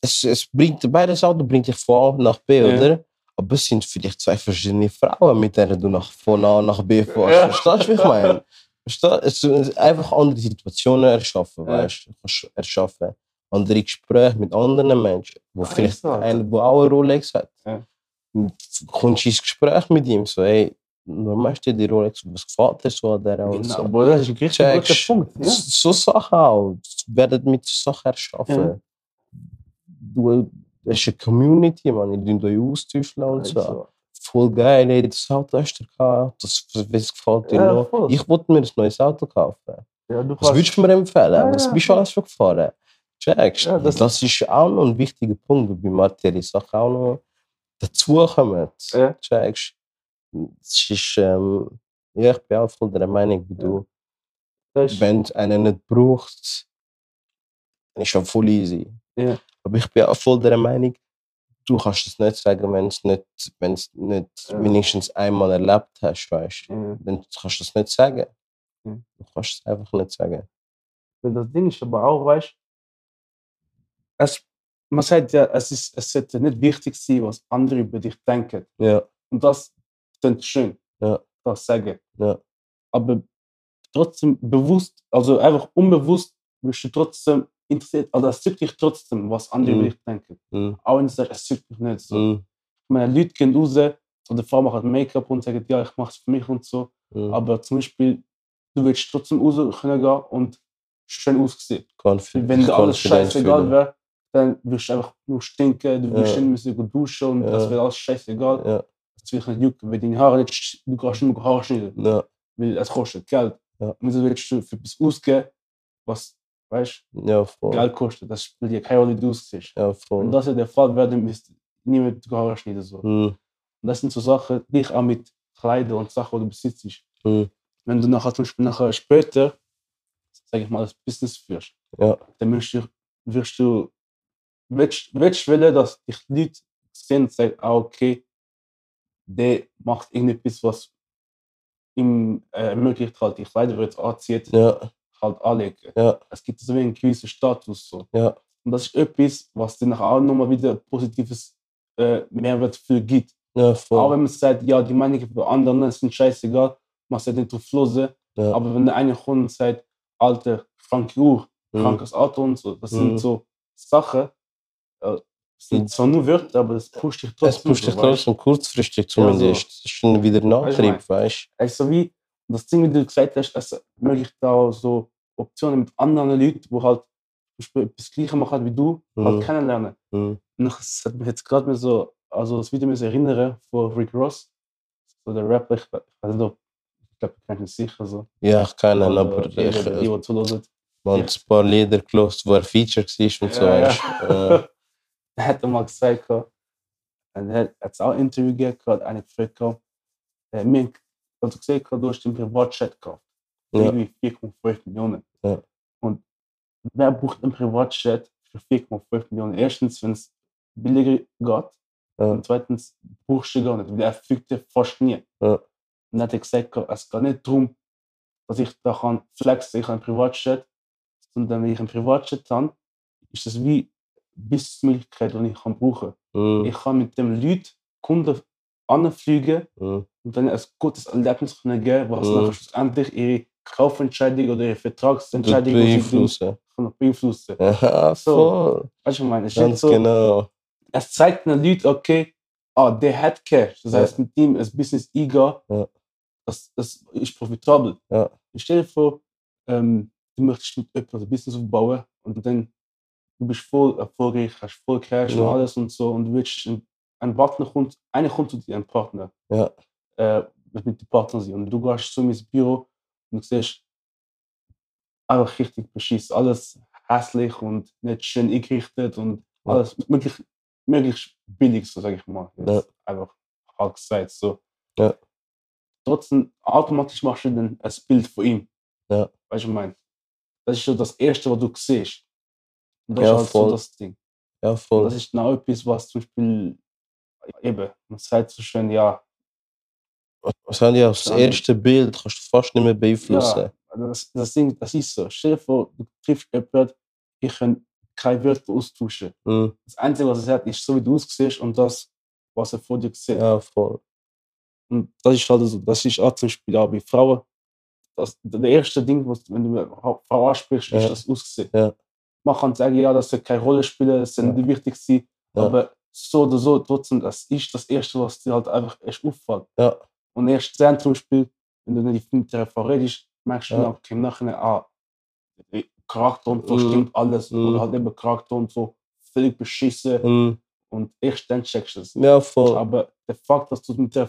es, es bringt, beides Auto bringt dich von A nach B, Ja. oder? Aber es sind vielleicht zwei verschiedene Frauen, mit denen du nach, von A nach B fährst. Ja. Verstehst du, wie ich meine? Es einfach andere Situationen erschaffen, Ja. weißt du? Erschaffen. Andere Gespräche mit anderen Menschen, wo Ja, vielleicht einer, der auch eine Rolex hat. Ja. Und du kommst ins Gespräch mit ihm, so, hey, warum hast du die Rolex? Was gefällt dir so an der? Und Genau, so. aber das ist ein richtig guter. Punkt. Ja. So Sachen auch. Du werdet mit Sachen erschaffen. Du ist eine Community, man. Ihr dürft euch austauschen und so. Also, Voll geil, ey, das Auto hast du gehabt. Das, was gefällt dir Ja, noch? voll. Ich wollte mir ein neues Auto kaufen. ja, du Was würdest du mir empfehlen? Ja, Was bist du alles schon gefahren? Checkst Ja, das, das- ist auch noch ein wichtiger Punkt, wo bei materiellen Sachen auch noch dazukommen. Ja. Checkst Es ist, ähm, ja, ich bin auch voll der Meinung wie du. das Wenn du einen nicht braucht, dann ist schon voll easy. Ja. Aber ich bin auch voll der Meinung, du kannst es nicht sagen, wenn es nicht, wenn es nicht Ja. wenigstens einmal erlebt hast, weißt du. Ja. Dann kannst du es nicht sagen. Ja. Du kannst es einfach nicht sagen. Weil Das Ding ist aber auch, weißt es, man sagt ja, es, ist, es sollte nicht wichtig sein, was andere über dich denken. Ja, Und das klingt schön, Ja. das sagen. Ja. Aber trotzdem bewusst, also einfach unbewusst, wirst du trotzdem interessiert, also es juckt dich trotzdem, was andere Mhm. über dich denken. mhm. Auch wenn du sagst, es juckt mich nicht so. Ich meine, Leute gehen raus, oder Frau macht Make-up und sagen, ja, ich mache es für mich und so. Mhm. Aber zum Beispiel, du willst trotzdem raus können gehen und schön aussehen. Confi- Wenn dir alles confident scheißegal wäre, dann wirst du einfach nur stinken, du wirst Ja. müssen gehen duschen und Ja. das wird alles scheißegal. Ja, Das wird nicht jucken, weil deine Haare nicht, du kannst nicht mehr Haare schneiden, ja, weil es kostet Geld. Ja. Und so willst du für etwas ausgeben, was, weißt ja, voll. Geld kostet. Das spielt dir keine Rolle, du aussiehst. Ja, Wenn voll. das ja der Fall wäre, dann müsste niemand Haare schneiden. So. Mhm. Und das sind so Sachen, die ich auch mit Kleidern und Sachen, die du besitzt. Mhm. Wenn du nachher zum Beispiel nachher später, sag ich mal, das Business führst, Ja. dann wirst du, wirst du willst, willst wollen, dass dich Leute sehen und sagen, ah, okay, der macht irgendetwas, was ihm äh, ermöglicht, halt die Kleider, er jetzt anzieht, Ja, halt anlegen. ja, Es gibt so wie einen gewissen Status. So. ja, Und das ist etwas, was dir nachher auch nochmal wieder positives äh, Mehrwert für gibt. ja, Auch wenn man sagt, ja, die Meinungen von anderen sind scheißegal, man sollte nicht drauf. Ja. Aber wenn der eine kommt und sagt, Alter, kranke Uhr, Mhm. krankes Auto und so, das Mhm. sind so Sachen, äh, das sind zwar nur Wörter, aber das pusht dich Es trotzdem. pusht dich trotzdem kurzfristig Ja, so. zumindest. Das ist schon wieder Nachtrieb, weißt du? Also wie, das Ding, wie du gesagt hast, es ermöglicht auch so Optionen mit anderen Leuten, die halt das Gleiche machen wie du, Mhm. halt kennenlernen. Mhm. Und das hat mich jetzt gerade mir so, also das Video mir erinnern von Rick Ross, so der Rapper, ich weiß nicht, ob, ich glaube, du kennst ihn sicher so. Ja, ich kann ihn, aber die, ich die, die, die zuhören. man hat ein paar Lieder gelost, wo er Feature war und so. Ja, ja. Er hat mal gesagt, gehabt, und er hat auch ein Interview gegeben, gehabt, eine gefragt, gehabt, äh, mir, also gehabt, du hast den Privatchat Ja. Irgendwie 4,5 Millionen. Ja. Und wer bucht einen Privatchat für 4,5 Millionen? Erstens, wenn es billiger geht. Ja. Und zweitens, buchst du gar nicht, weil er fügt dir fast nie. Ja. Und dann hat er gesagt, es geht nicht darum, dass ich da kann flexen, ich habe einen Privatchat, sondern wenn ich einen Privatchat habe, ist das wie Businessmöglichkeit, die ich kann brauchen kann. mhm, Ich kann mit dem Leuten, Kunden anfliegen und dann ein gutes Erlebnis können geben, was nachher schlussendlich ihre Kaufentscheidung oder Vertragsentscheidung sie beeinflussen. beeinflussen. Ja, So. Weißt du, was ich meine? Es, ist Ganz so, genau. es zeigt den Leuten, okay, ah, der hat Cash. Das heißt, mit ihm ein Business eingehen, Ja. das, das ist profitabel. Ja. Stell dir vor, ähm, du möchtest mit jemandem ein Business aufbauen und dann du bist voll erfolgreich, hast voll Cash Ja. und alles und so und du willst ein, ein Partner kommt, einer kommt zu dir, ein Partner, Ja. äh, mit dem Partner sein und du gehst zu mir ins Büro und du siehst einfach richtig beschissen, alles hässlich und nicht schön eingerichtet und Ja. alles möglich, möglichst billig, so sage ich mal. Ja. Einfach hart gesagt. So. Ja. Trotzdem, automatisch machst du dann ein Bild von ihm. Ja. Weißt du, ich meine? Das ist so das Erste, was du siehst. Und das Ja, ist halt so voll. das Ding. Ja, Und voll. das ist genau etwas, was zum Beispiel eben, man sagt so schön, ja, Was haben aufs Dann- erste Bild kannst du fast nicht mehr beeinflussen. Ja, also das, das Ding, das ist so. Stell dir vor, du triffst jemanden, ich kann keine Wörter austauschen. Mhm. Das Einzige, was er sagt, ist so, wie du aussiehst und das, was er vor dir sieht. Ja, voll. Und das ist halt so. Das ist auch zum Beispiel auch bei Frauen. das, der erste Ding, was, wenn du eine Frau ansprichst, ist Ja. das Aussehen. Ja. Man kann sagen, ja, das soll keine Rolle spielen, das sind Ja. die wichtigsten, Ja. aber so oder so, trotzdem, das ist das Erste, was dir halt einfach erst auffällt. Ja. Und erst dann zum Beispiel, wenn du nicht mit der Frau redest, merkst du Ja. nach, im Nachhinein, ah, Charakter und so Mhm. stimmt alles. Mhm. Oder halt eben Charakter und so völlig beschissen. Mhm. Und erst dann checkst du es. Ja, voll. Aber der Fakt, dass du mit der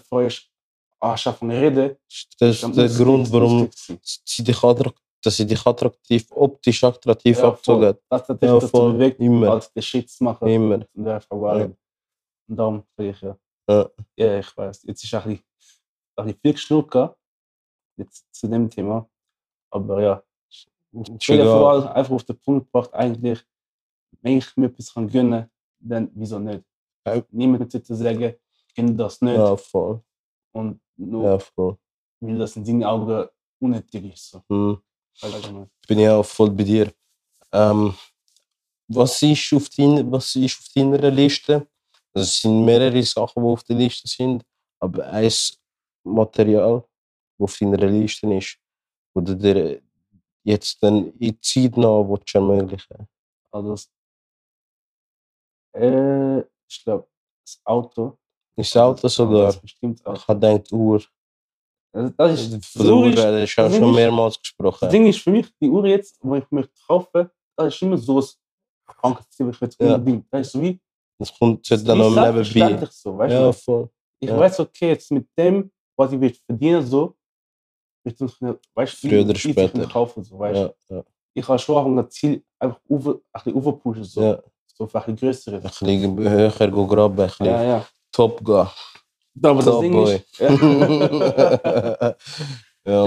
anfangen zu reden, Das dann ist der es Grund, warum sie dich attrakt dass sie dich attraktiv, optisch attraktiv Ja, abzogen. Das hat dich Ja, dazu bewegt, Immer. als den Shit zu machen. Immer. Und Ja. Und darum sage ich ja. Ja. Ja, ich weiß. Jetzt ist ein bisschen, ein bisschen viel geschnurrt jetzt zu dem Thema. Aber ja, dir egal. vor, einfach auf den Punkt gebracht, eigentlich, wenn ich mir etwas kann gönnen dann wieso nicht? Ja. Niemand wird zu sagen, ich gönne das nicht. Ja, voll. Und nur, Ja, voll. weil das in seinen Augen unnötig ist. So. Mhm. Allgemein. bin ich auch voll bei dir. Ähm, was, ist auf dein, was ist auf deiner Liste? Also es sind mehrere Sachen, die auf der Liste sind, aber ein Material, das auf deiner Liste ist, du dir jetzt dann in Zeit noch willst ermöglichen Also, das, äh, ich glaube, das Auto. Ist das Auto sogar? Das bestimmt auch. Ich habe gedacht, Uhr. Also, das ist, Von der Uhr ist, hast du auch das Ding schon ist- mehrmals das gesprochen. Ding ist für mich, die Uhr jetzt, wo ich möchte kaufen, das ist immer so ein Krankheitsziel, ich Ja. unbedingt. Das ist so wie, Das kommt wie dann noch nebenbei. selbstverständlich so, weißt Ja, du? voll. Ich ja. weiß, okay, jetzt mit dem, was ich will verdienen, so, wird es weißt Früher oder später. kaufen, so, weißt. Ja, ja, Ich habe schon das Ziel einfach over, ein bisschen overpushen, so, ja. so auf ein größeres. Ein bisschen höher graben, ein bisschen Ja, ja. top gehen. Aber das Top Ding boy. ist, ja.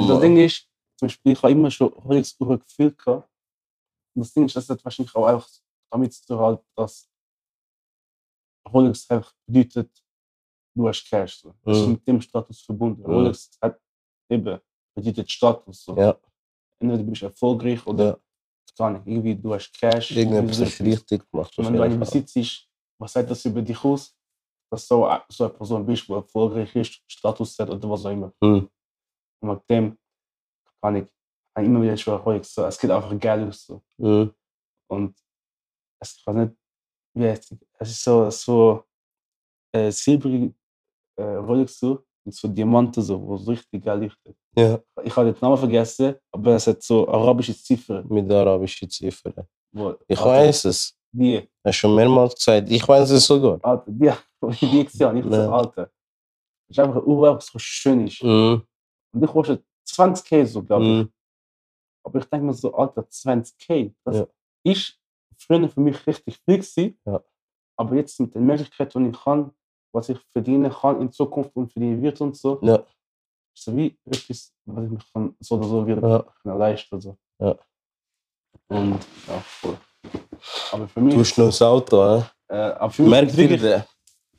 das. Ding ist, zum Beispiel, ich habe immer schon Rolex-Uhren gefühlt. gehabt. Und das Ding ist, das hat wahrscheinlich auch einfach damit zu tun, halt, dass Rolex einfach bedeutet, du hast Cash. So. Das ist Mhm. mit dem Status verbunden. Mhm. Rolex hat eben bedeutet Status. So. Ja, Entweder du bist erfolgreich oder ja. gar nicht. Irgendwie, du hast Cash. Irgendetwas ist richtig gemacht. Wenn du einen Fall. besitzt, was sagt das über dich aus? Dass so, so eine Person bist, die erfolgreich ist, Status hat oder was auch immer. Hm. Und mit dem kann ich immer wieder schon Rolex. So, es geht einfach geil aus. So. Hm. Und es, weiß nicht, wie heißt es? Es ist so, so äh, silbrige äh, Rolex so, mit so Diamanten, so, wo so richtig geil leuchtet. Ja, Ich habe den Namen vergessen, aber es hat so arabische Ziffern. mit arabischen Ziffern. Ich Alter, weiß es. Die, Hast du schon mehrmals gesagt. Ich weiß es sogar. Alter, die, die ich sehe, nicht so Ja. Alter. Das ist einfach Uhr, die so schön ist. Hm. Und die kostet 20k so, glaube ich. Hm. Aber ich denke mir so, Alter, 20k, das Ja. ist früher für mich richtig viel gewesen. Ja. Aber jetzt mit den Möglichkeiten, die ich kann, was ich verdienen kann in Zukunft und verdienen wird und so, Ja, so wie etwas, was ich mir kann, so oder so wieder ja. leisten. So. Ja. Und ja, voll. Aber für mich, Du hast noch das Auto, äh? äh, aber für mich Merkt wirklich?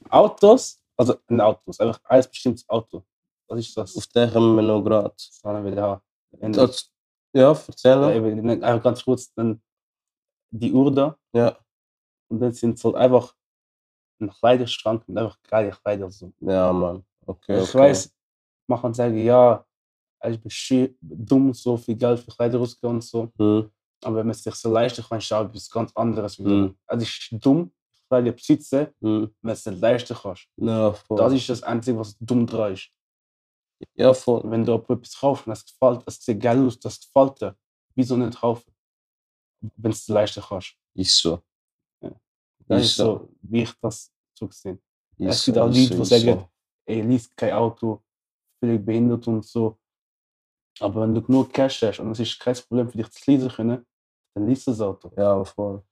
Autos, also ein Autos, einfach ein bestimmtes Auto. Was ist das? Auf den kommen wir noch gerade. Das haben wir da. Das- Ja, erzähl. Ja, einfach ganz kurz dann die Uhr da. Ja, Und dann sind es halt einfach ein Kleiderschrank und einfach geile Kleider. So. ja, Mann. Okay, Ich okay. weiß, kann sagen, ja, ich bin dumm, so viel Geld für Kleider ausgeben und so. Hm. Aber wenn man es sich so leisten kann, ist es ganz anderes. wieder. Mhm. Also es ist dumm, Kleider besitzen, Hm. wenn es nicht leisten kannst. Ja, voll. Das ist das Einzige, was dumm dran ist. ja, voll. Wenn du etwas kaufst und das gefällt, das sieht geil aus, das gefällt dir, wieso nicht kaufen? Wenn es leisten kannst. Ist so. Das Ist ist so, wie ich das so gesehen Ist Es gibt so, auch ist Leute, so, die ist sagen, ey, liest kein Auto, völlig behindert und so. Aber wenn du genug Cash hast und es ist kein Problem für dich zu leasen können, dann liest das Auto. so. Ja, voll.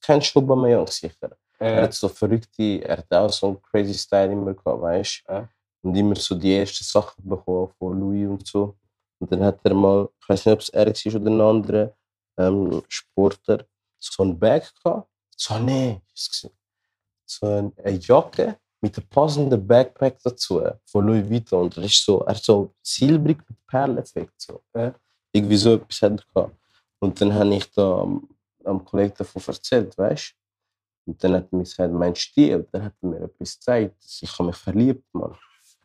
Kennst du Aubameyang sicher? Er Äh, hat so verrückte, er hat auch so einen crazy Style immer gehabt, weißt du? Ja. Und immer so die ersten Sachen bekommen von Louis und so. Und dann hat er mal, ich weiß nicht, ob es er war oder ein anderer ähm, Sportler, so ein Bag gehabt. So, gewesen. so ein, eine Jacke mit einem passenden Backpack dazu, von Louis Vuitton. Und er ist so, er so silbrig mit Perleneffekt. So. Ja. Irgendwie so etwas hat er gehabt. Und dann habe ich da am, am Kollegen davon erzählt, weißt du? Und dann hat er mir gesagt, mein Stil, dann hat er mir etwas gezeigt. Ich habe mich verliebt, Mann.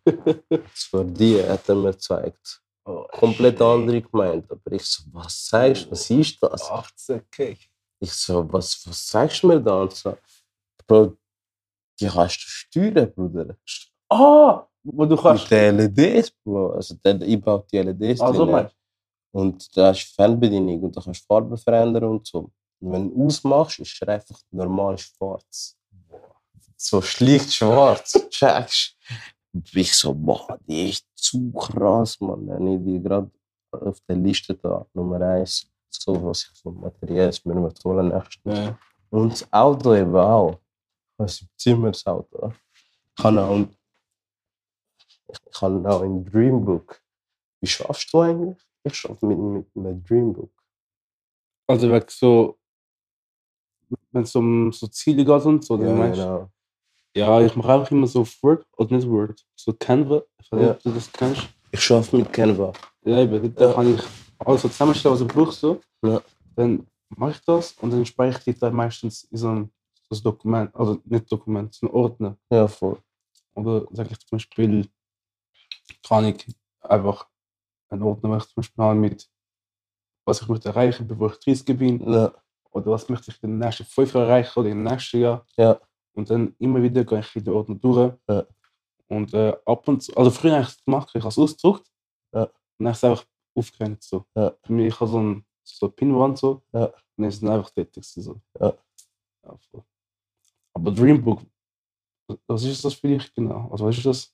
Das war die, hat er mir gezeigt. Oh, komplett andere gemeint. Aber ich so, was sagst du, was ist das? 18k. Ich so, was, was sagst du mir da? Und so, Bro, die kannst du steuern, Bruder. Ah! Wo du kannst. Mit den LEDs, Bro. Also der einbaut die LEDs Also drin. meinst Und da ist Fernbedienung und da kannst du Farben verändern und so. Und wenn du ausmachst, ist er einfach normal schwarz. So schlicht schwarz. Checkst Ich so, boah, die ist zu krass, Mann. Dann habe ich die gerade auf der Liste da, Nummer eins. So, was ich materielles mir noch holen nächstes. du? Ja. Und das Auto eben auch. Ich habe ein Zimmersauto. Ich habe auch, ich habe auch ein Dreambook. Wie schaffst du eigentlich? Ich schaffe mit, mit einem Dreambook. Also, wenn so. Wenn es um so Ziele geht und so, dann Ja, meinst genau. Ja, ich mache einfach immer so Word oder nicht Word. So Canva. Ich weiß nicht, Ja. ob du das kennst. Ich schaffe mit Canva. Ja, eben. Da kann ich alles so zusammenstellen, was ich brauche. So. Ja. Dann mache ich das und dann speichere ich das meistens in so ein, ein Dokument. Also nicht Dokument, so ein Ordner. Ja, voll. Oder sage ich zum Beispiel, kann ich einfach einen Ordner machen, zum Beispiel haben mit was ich möchte erreichen, bevor ich 30 bin. Ja, Oder was möchte ich in den nächsten fünf Jahren erreichen oder im nächsten Jahr. Ja. Und dann immer wieder gehe ich in den Ordner durch. Ja. Und äh, ab und zu, also früher habe ich es gemacht, ich habe es ausgedruckt. Ja. Und dann habe ich es einfach aufgehängt. So. Ja. Für mich, ich habe so ein so eine Pinwand so. Ja. Und dann es einfach tätig. So. Ja. Ja, voll. Aber Dreambook, was ist das für dich genau? Also was ist das?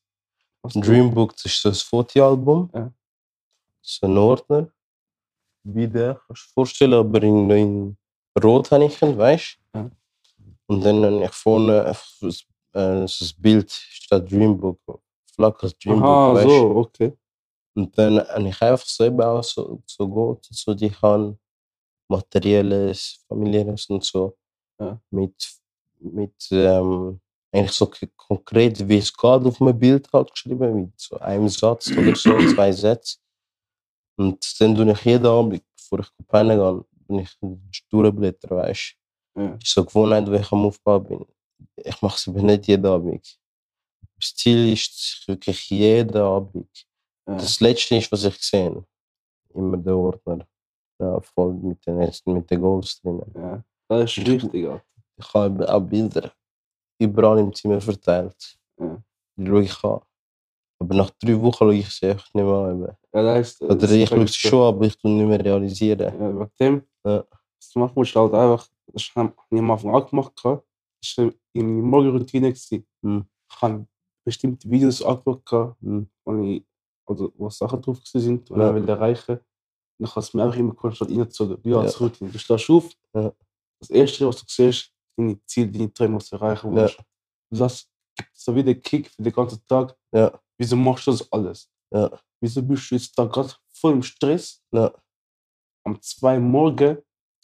Was Dreambook, das ist so ein Fotoalbum. Ja. Das ist ein Ordner. Wie der, kannst du dir vorstellen, aber in, in Rot habe ich ihn, weißt du? Ja. Und dann habe ich vorne ein, äh, Bild, statt Dreambook. Flaches Dreambook, Aha, weißt du? so, okay. Und dann habe ich einfach so eben auch so, so gut, so die kann materielles, familiäres und so. Ja. Mit, mit ähm, eigentlich so konkret, wie es geht, auf einem Bild halt geschrieben, mit so einem Satz oder so, zwei Sätze. Und dann tue ich jeden Abend, bevor ich pennen gehe, tue ich durchblättern, weißt du. Ja. Ist so eine Gewohnheit, die ich am Aufbau bin. Ich mache es aber nicht jeden Abend. Das Ziel ist, wirklich jeden Abend. Das letzte ist, was ich sehe. Immer der Ordner. Ja, voll mit den, mit den Goals drin. ja. Das ist richtig, Alter. Ich habe auch Bilder überall im Zimmer verteilt. Ja. Die schaue ich an. Aber nach drei Wochen schaue ich sie einfach nicht mehr an. Ja, das heißt, Oder das ich schaue sie schon, aber ich tue nicht mehr realisieren. Ja, wegen dem, Ja. was du machen musst, halt einfach, das habe ich am Anfang auch gemacht, das war in meiner Morgenroutine. gewesen. Hm. Ich habe bestimmte Videos angeschaut, gehabt, Hm. wo, ich, also, wo Sachen drauf sind, und Ja. will erreichen. Ich habe es mir einfach immer konstant reingezogen, wie Ja. als Routine. Du stehst auf, Ja. das Erste, was du siehst, deine Ziele, deine Träume, was du erreichen Ja. willst. Und das gibt so wieder Kick für den ganzen Tag. Ja. Wieso machst du das alles? Ja. Wieso bist du jetzt da gerade voll im Stress? Ja. Am 2 morgen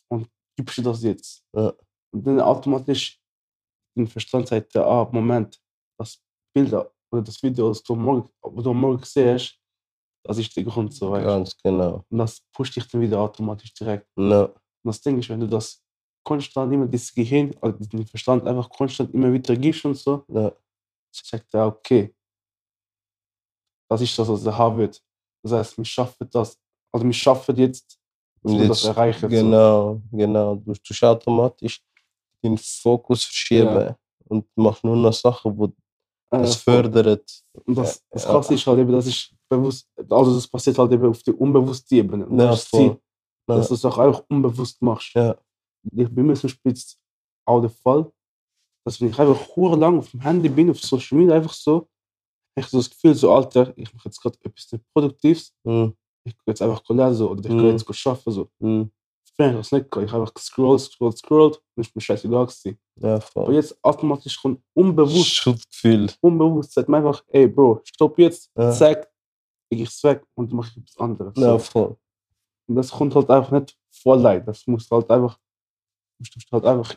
und gibst du das jetzt? Ja. Und dann automatisch dein Verstand sagt, ja, ah, Moment, das Bild oder das Video, das du am morgen, du morgen siehst, das ist der Grund so, weißt? Ganz genau. Und das pusht dich dann wieder automatisch direkt. Ja. Und das Ding ist, wenn du das konstant immer das Gehirn, also den Verstand einfach konstant immer wieder gibst und so, Ja. sagt er, okay, das ist das, was er haben wird. Das heißt, wir schaffen das, also wir schaffen jetzt, dass wir das jetzt- erreichen. So. Genau, genau. Du tust automatisch den Fokus verschieben und machst nur noch Sachen, die das fördert. Und das, das Ja. Krasse ist halt eben, das ist bewusst, also das passiert halt eben auf der unbewussten Ebene. Und Ja, das ist das. Ziel, Ja. dass du es auch einfach unbewusst machst. Ja. Ich bin mir Beispiel jetzt auch der Fall, dass wenn ich einfach lang auf dem Handy bin, auf Social Media, einfach so, ich so das Gefühl, so, Alter, ich mache jetzt gerade etwas Produktives, Mhm. ich gehe jetzt einfach lesen oder ich Mhm. gehe jetzt arbeiten. So. Mhm. Ich das nicht gehabt. Ich habe einfach gescrollt, gescrollt, gescrollt und ist mir scheißegal gewesen. Ja, Aber voll. jetzt automatisch kommt unbewusst Schuldgefühl. unbewusst sagt man einfach, ey Bro, stopp jetzt, Ja. zack, leg ich's weg und mach ich etwas anderes. Ja, voll. Und das kommt halt einfach nicht voll leid. Das musst du halt einfach, musst halt einfach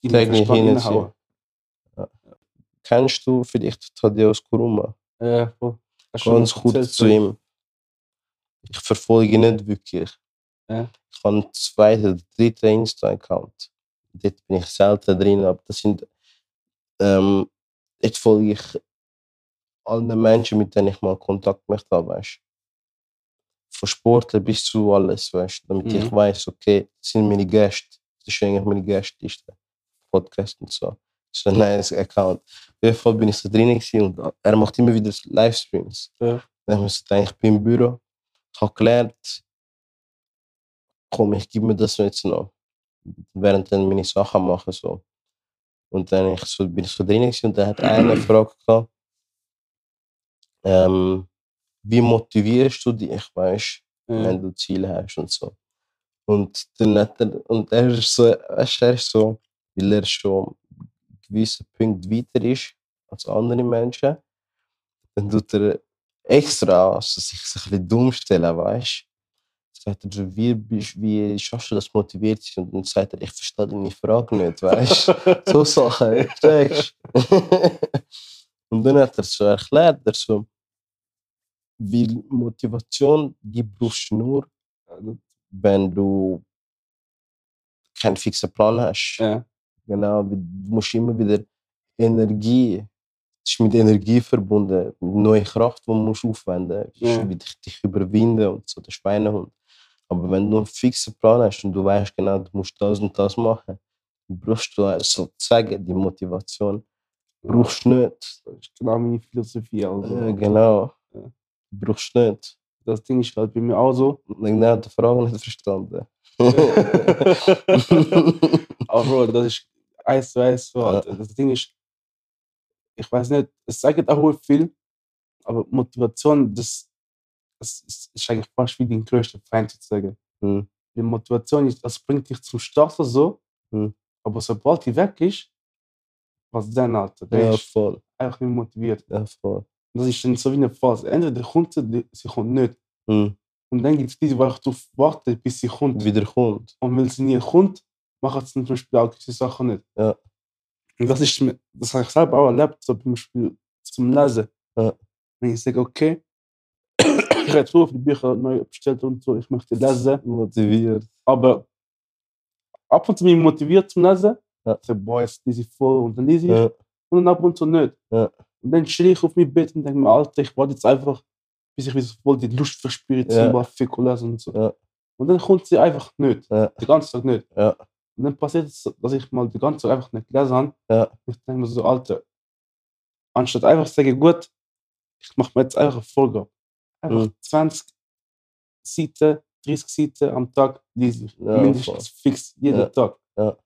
in den Verstand hinziehen. reinhauen. Kennst du vielleicht Thaddeus Kuruma? Äh, voll. Ganz schon kurz erzählt, zu ihm. Ich verfolge ihn nicht wirklich. Ja. Habe einen zweiten oder dritten Insta-Account. Dort bin ich selten drin, aber das sind. Ähm, dort folge ich allen Menschen, mit denen ich mal Kontakt möchte haben, weißt von Sport bis zu alles, weißt damit Mhm. ich weiß, okay, das sind meine Gäste, das ist eigentlich meine Gästeliste, Podcast und so. Das ist ein nice Account. Auf jeden Fall bin ich so drin und er macht immer wieder Livestreams. Ja. Dann haben wir gesagt, ich bin im Büro, ich habe gelernt, komm, ich gebe mir das jetzt noch. Während dann meine Sachen machen so. Und dann ich so, bin ich so drin und dann hat eine Frage gehabt, ähm, wie motivierst du dich, weißt Ja. wenn du Ziele hast und so. Und dann hat er, und er ist so, er ist so, weil er schon gewisse Punkte weiter ist als andere Menschen, dann tut er extra, also sich so ein bisschen dumm stellen, weißt du. So, wie, wie schaffst du das motiviert zu sein? Und dann sagt er, ich verstehe deine Frage nicht, weißt du. so Sachen, checkst Und dann hat er so erklärt, er so, weil Motivation, die brauchst du nur, wenn du keinen fixen Plan hast. Ja. Genau, du musst immer wieder Energie, es ist mit Energie verbunden, mit neuer Kraft, die du musst aufwenden musst, Ja. wie dich, dich überwinden und so, der Schweinehund. Aber wenn du einen fixen Plan hast und du weißt genau, du musst das und das machen, brauchst du sozusagen die Motivation. Brauchst du nicht. Das ist genau meine Philosophie. Also. Äh, genau. Ja. Brauchst du nicht. Das Ding ist halt bei mir auch so. Ich habe die Frage nicht verstanden. Aber Bro, das ist eins zu eins. Das Ding ist, ich weiß nicht, es sagt auch viel, aber Motivation, das, das ist, ist eigentlich fast wie den größten Feind sozusagen. Hm. Die Motivation ist, das bringt dich zum Start oder so, Hm. aber sobald die weg ist, was dann, Alter? Der ja, ist voll. einfach nicht motiviert. Ja, voll. Das ist dann so wie eine Phase. Entweder kommt sie, sie kommt nicht. Hm. Und dann gibt es die, die darauf warten, bis sie kommt. Wieder kommt. Und weil sie nie kommt, machen sie zum Beispiel auch gewisse Sachen nicht. Ja. Und das ist das habe ich selber auch erlebt, so zum Beispiel zum Lesen. Ja. Wenn ich sage, okay, ich habe jetzt so viele Bücher neu bestellt und so, ich möchte lesen, Motiviert. aber ab und zu bin ich motiviert zum Lesen. Ja. Ich sage, boah, jetzt lese ich voll und dann lese ich. Ja. Und dann ab und zu nicht. Ja. Und dann stehe ich auf mein Bett und denke mir, Alter, ich warte jetzt einfach, bis ich wieder voll die Lust verspüre zum Ja. Fico lesen und so. Ja. Und dann kommt sie einfach nicht. Ja. Den ganzen Tag nicht. Ja. Und dann passiert es, dass ich mal den ganzen Tag einfach nicht gelesen habe. Ja. Ich denke mir so, Alter, anstatt einfach zu sagen, gut, ich mache mir jetzt einfach eine Folge. Einfach Mhm. 20 Seiten, 30 Seiten am Tag lese ich. Ja, Mindestens fix, jeden Ja. Tag. Ja.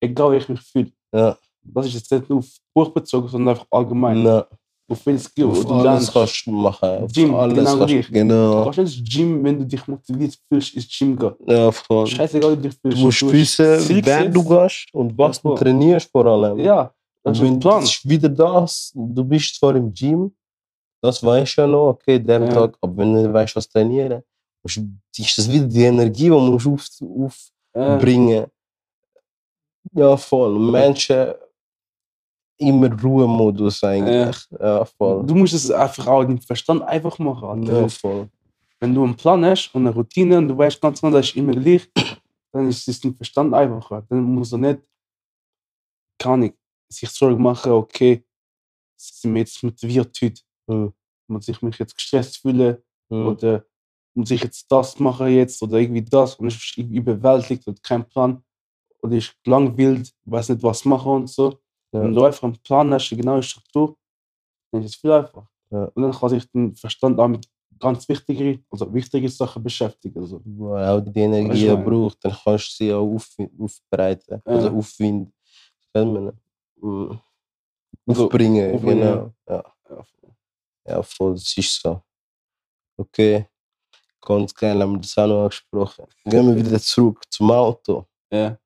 Egal wie ich mich fühle. Ja. Das ist jetzt nicht nur auf Buch bezogen, sondern einfach allgemein. Na, Auf viele Skills. du alles lernst. kannst du machen. Gym, alles genau kannst, gleich. Du Genau. kannst nicht Gym, wenn du dich motiviert fühlst, ins Gym gehen. Ja, voll. Scheißegal, wie du dich Du fühlst. musst hast wissen, wer du gehst und was du voll. trainierst vor allem. Ja, das ist ein Plan. wieder das, du bist zwar im Gym, das weißt du ja noch, okay, der Ja. Tag, aber wenn du weißt, was trainieren, musst du- ist das wieder die Energie, die du musst auf, aufbringen Ja, voll. Und Menschen immer Ruhemodus eigentlich. Ja, voll. du musst es einfach auch den Verstand einfach machen. Alter. Ja, voll. Wenn du einen Plan hast und eine Routine und du weißt ganz genau, das ist immer gleich, dann ist es im Verstand einfacher. Dann muss er nicht, kann ich, sich Sorgen machen, okay, sind wir jetzt motiviert heute, Mhm. muss ich mich jetzt gestresst fühlen Mhm. oder muss ich jetzt das machen jetzt oder irgendwie das und ich bin überwältigt und kein Plan oder ich langweilt, weiß nicht was machen und so. Ja. Wenn du einfach einen Plan hast, eine genaue Struktur, dann ist es viel einfacher. Ja. Und dann kann sich den Verstand auch mit ganz wichtigen, also wichtige Sachen beschäftigen. Also. Er auch die Energie ich braucht, dann kannst du sie auch auf, aufbereiten. Ja. Also aufwinden. Man? Mm. Also, Aufbringen, aufbringen, genau. Ja. Ja, voll, das ist so. Okay, ganz geil, haben wir das auch noch angesprochen. Gehen wir wieder zurück zum Auto. ja.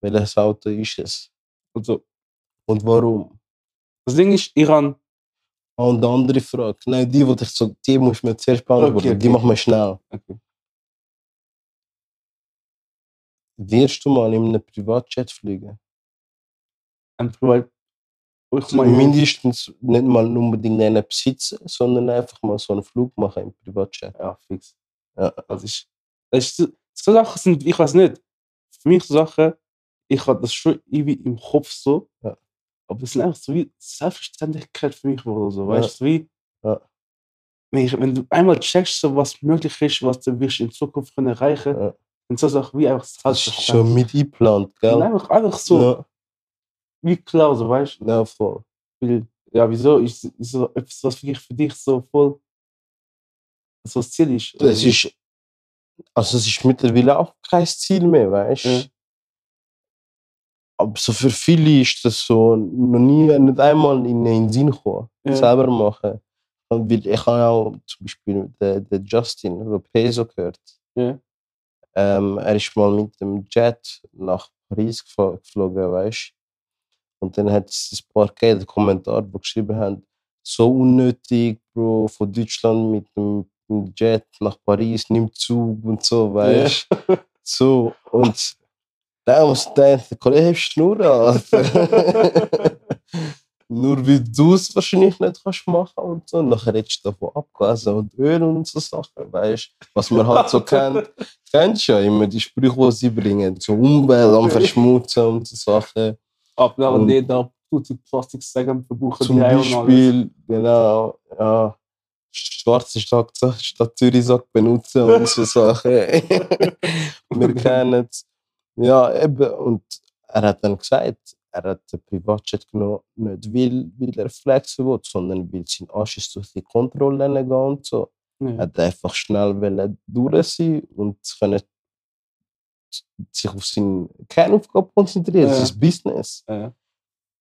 Welches Auto ist es? Also, Und warum? das Ding ist, Iran, Und die andere Frage, nein, die, die ich so, die muss man zuerst beantworten, Okay, okay. die machen wir schnell. okay. Wirst du mal in einem Privatjet fliegen? ein Privat. Ich Also meine, mindestens nicht mal unbedingt einen besitzen, sondern einfach mal so einen Flug machen im Privatjet. ja, fix. Ja. Das ist, das ist so, so Sachen sind, ich weiß nicht, für mich so Sachen, ich habe das schon irgendwie im Kopf so, Ja. aber es sind einfach so wie Selbstverständlichkeit für mich oder so, weißt du, wie, Ja. wenn, ich, wenn du einmal checkst, so, was möglich ist, was du wirst in Zukunft können erreichen, Ja. dann so Sachen wie einfach ist schon mit eingeplant, Und gell? einfach, einfach so, wie klar, so weißt du. ja, voll. Weil, ja, wieso ist, ist so etwas, was wirklich für dich so voll so das Ziel ist? Das wie? ist, also es ist mittlerweile auch kein Ziel mehr, weißt du? Ja. Aber so für viele ist das so noch nie, nicht einmal in den Sinn gekommen, Ja. selber machen. Und weil ich habe auch zum Beispiel den, den Justin, der Peso gehört. Ja. Ähm, er ist mal mit dem Jet nach Paris geflo- geflogen, weißt du? Und dann hat es ein paar gegeben, Kommentare, die geschrieben haben, so unnötig, Bro, von Deutschland mit dem, Jet nach Paris, nimm Zug und so, weißt du? So, und da muss ich denken, Kollege, Schnur, Alter. Nur weil du es wahrscheinlich nicht kannst machen und so. Und nachher redest du davon abgasen und Öl und so Sachen, weißt du? Was man halt so kennt. Kennst du ja immer die Sprüche, die sie bringen. So Umwelt am Verschmutzen und so Sachen. Ab nach Und- und jeder tut die Plastiksägen verbuchen Zum. Beispiel, genau, ja, schwarze Stadt, Stadt Zürich sagt benutzen und so Sachen. Wir kennen es. Ja, eben. Und er hat dann gesagt, er hat den Privatjet genommen, nicht weil, weil er flexen will, sondern weil sein Arsch ist durch die Kontrolle gehen und so. Er Ja. hat einfach schnell durch sein und können sich auf seine Kernaufgabe konzentrieren, Ja. sein Business. Ja.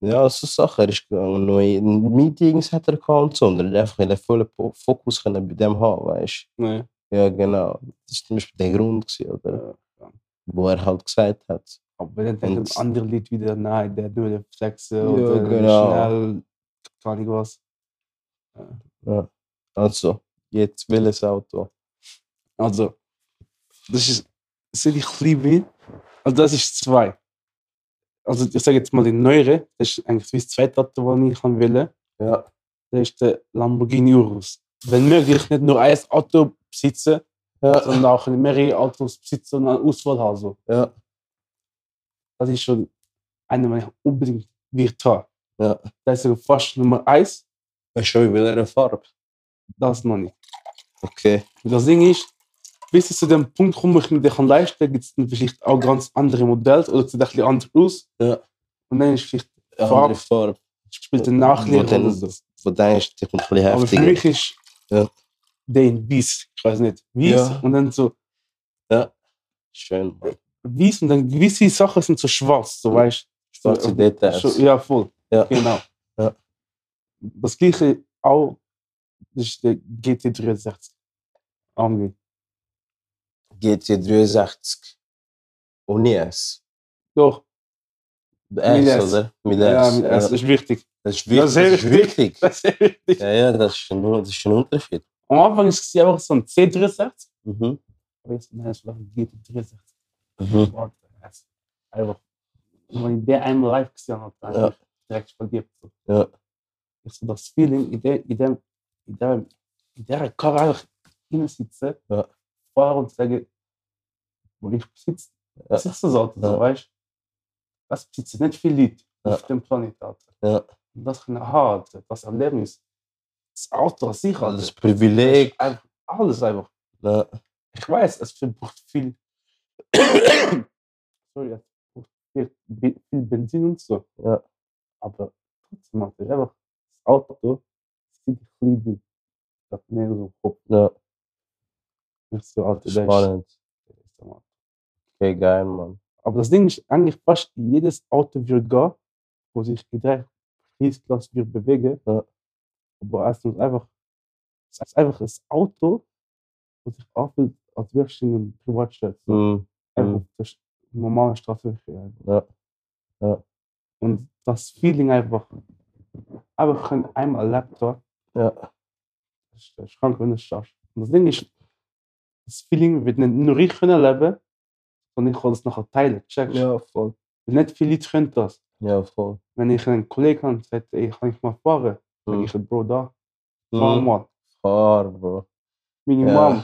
Ja, so Sachen. Er ist gegangen, neue Meetings hat er gehabt und so. Und er hat einfach einen vollen Fokus können bei dem haben, weißt du? Ja, genau. Das war zum Beispiel der Grund, gewesen, oder? Ja, ja. Wo er halt gesagt hat. Aber dann denken andere Leute wieder, nein, der hat nur den Flexen Ja, oder genau. schnell, gar nicht was. Ja. Also, jetzt welches Auto? Also, das ist, sehe ich liebe. Also, das ist zwei. Also, ich sage jetzt mal die neuere, das ist eigentlich das zweite Auto, das ich kann wählen. Ja. Das ist der Lamborghini Urus. Wenn möglich, nicht nur ein Auto besitzen, Ja. sondern auch mehrere Autos besitzen und eine Auswahl haben. So. Ja. Das ist schon eine, die ich unbedingt wird haben. Ja. Das ist fast Nummer eins, Weißt du, in welcher Farbe? das noch nicht. Okay. Und das Ding ist, bis zu dem Punkt komme, wo ich mir kann leisten kann, gibt es dann vielleicht auch ganz andere Modelle oder sieht ein bisschen anders aus. Ja. Und dann ist vielleicht Eine Farbe. andere Farbe. spielt der Wo Nachlehrer dann-. Wo denkst du, die kommt ein bisschen Aber für heftiger. mich ist Ja. der in weiß, ich weiß nicht, weiß Ja. und dann so Schön, Mann. weiß und dann gewisse Sachen sind so schwarz, so weißt Schwarze so, Details. so, Ja, voll. Ja. Genau. Ja. Das gleiche auch, das ist der GT63 AMG. GT63. Ohne S. Doch, Der Mit S, S. oder? Mit ja, S. mit S, das ist wichtig. Das ist wichtig. Das ist wichtig. Das ist wichtig. Ja, ja, das ist ein, das ist ein Unterschied. Am Anfang ist es einfach so ein C63, Mhm. aber jetzt nein, es ist ein GT63. Mhm. Einfach, wenn ich den einmal live gesehen habe, dann Ja. ja. direkt verliebt. So. Ja. Ich so das Feeling, in der, in dem, in der, in der Karre einfach hinsitzen, Ja. Fahren und sagen, wo ich besitze, Ja. besitze das Auto, Ja. weißt du? Das besitzen nicht viele Leute Ja. auf dem Planeten. Ja. Und das haben, Alter, das Erlebnis. Das Auto an sich, Alter, Das Privileg. ist einfach, alles einfach. Ja. Ich weiß, es verbraucht viel. Sorry, es braucht viel, viel Benzin und so. Ja. Aber trotzdem, Alter, ist einfach das Auto, das ich liebe. Das nicht so Kopf. Ja. Nicht so, ist- Spannend. Okay, geil, Mann. Aber das Ding ist, eigentlich fast jedes Auto wird gehen, wo sich in der Preisklasse wird bewegen. Ja. Aber es ist einfach, es ist einfach ein Auto, das sich anfühlt, als wärst du in einem Privatjet. So. Mhm. einfach Mhm. auf der Sch- normalen Straße. Ja. Ja. Und das Feeling einfach, einfach können einmal erlebt Ja. das ist- das ist krank, wenn du es schaffst. Und das Ding ist, das Feeling wird nicht nur ich können erleben, sondern ich kann das nachher teilen. Checkst? Ja, voll. Weil Nicht viele Leute können das. Ja, voll. Wenn ich einen Kollegen habe und sagt, ey, kann ich mal fahren? Sag Mhm. ich, Bro, da, fahr Mhm. mal. Fahr, Bro. Meine Ja. Mom,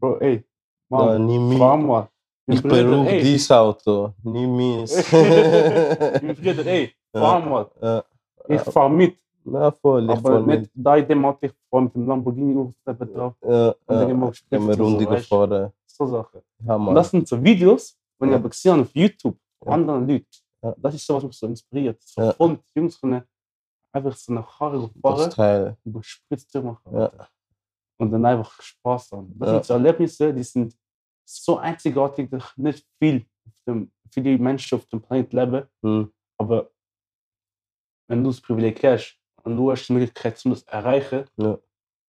Bro, ey, Mom, nie fahr mein. mal. Mein Ich ey, dieses Auto, nie meins. mein Bruder, ey, fahr mal. Ja. Ich fahr mit. Ja, voll. Ich Aber voll nicht da in dem hatte ich vor allem mit dem Lamborghini aufgestellt drauf. Ja, Und dann ja. gehen wir Stifte, Runde gefahren. So Sachen. Ja, Und das sind so Videos, die ich Ja. aber gesehen auf YouTube von Ja. anderen Leuten. Ja. Das ist so, was mich so inspiriert. So Ja. voll mit Jungs können einfach so eine Karre Das fahren Teil. und gespritzt machen. Ja. Und dann einfach Spaß haben. Das sind so Erlebnisse, die sind so einzigartig, dass nicht viel dem, viele Menschen auf dem Planeten leben. Hm. Aber wenn du das Privileg hast und du hast die Möglichkeit, um das zu erreichen, Ja.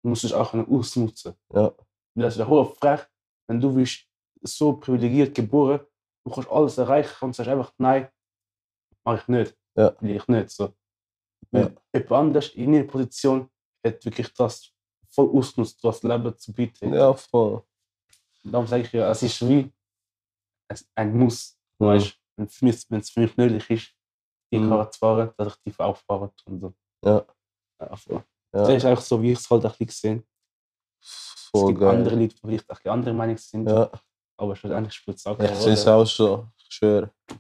musst du es auch ausnutzen. Ja. Das ist ja hohe frech, wenn du bist so privilegiert geboren, du kannst alles erreichen und sagst einfach, nein, mach ich nicht. Ja. Will ich nicht. So. Ja. Weil Jemand anders in ihrer Position hat wirklich das voll ausgenutzt, das Leben zu bieten. Ja, voll. Darum sage ich ja, es ist wie ein Muss. Weißt, wenn es für mich- wenn nötig ist, die Mhm. Karre zu fahren, dass ich die auffahren und so. Ja. Ja, voll. Ja. Das ist einfach so, wie ich es halt ein bisschen gesehen Es Voll gibt geil. andere Leute, die vielleicht ein bisschen andere Meinung sind, Ja, aber schlussendlich spielt es auch ich keine sehe es auch so. Ich schwöre. Ja.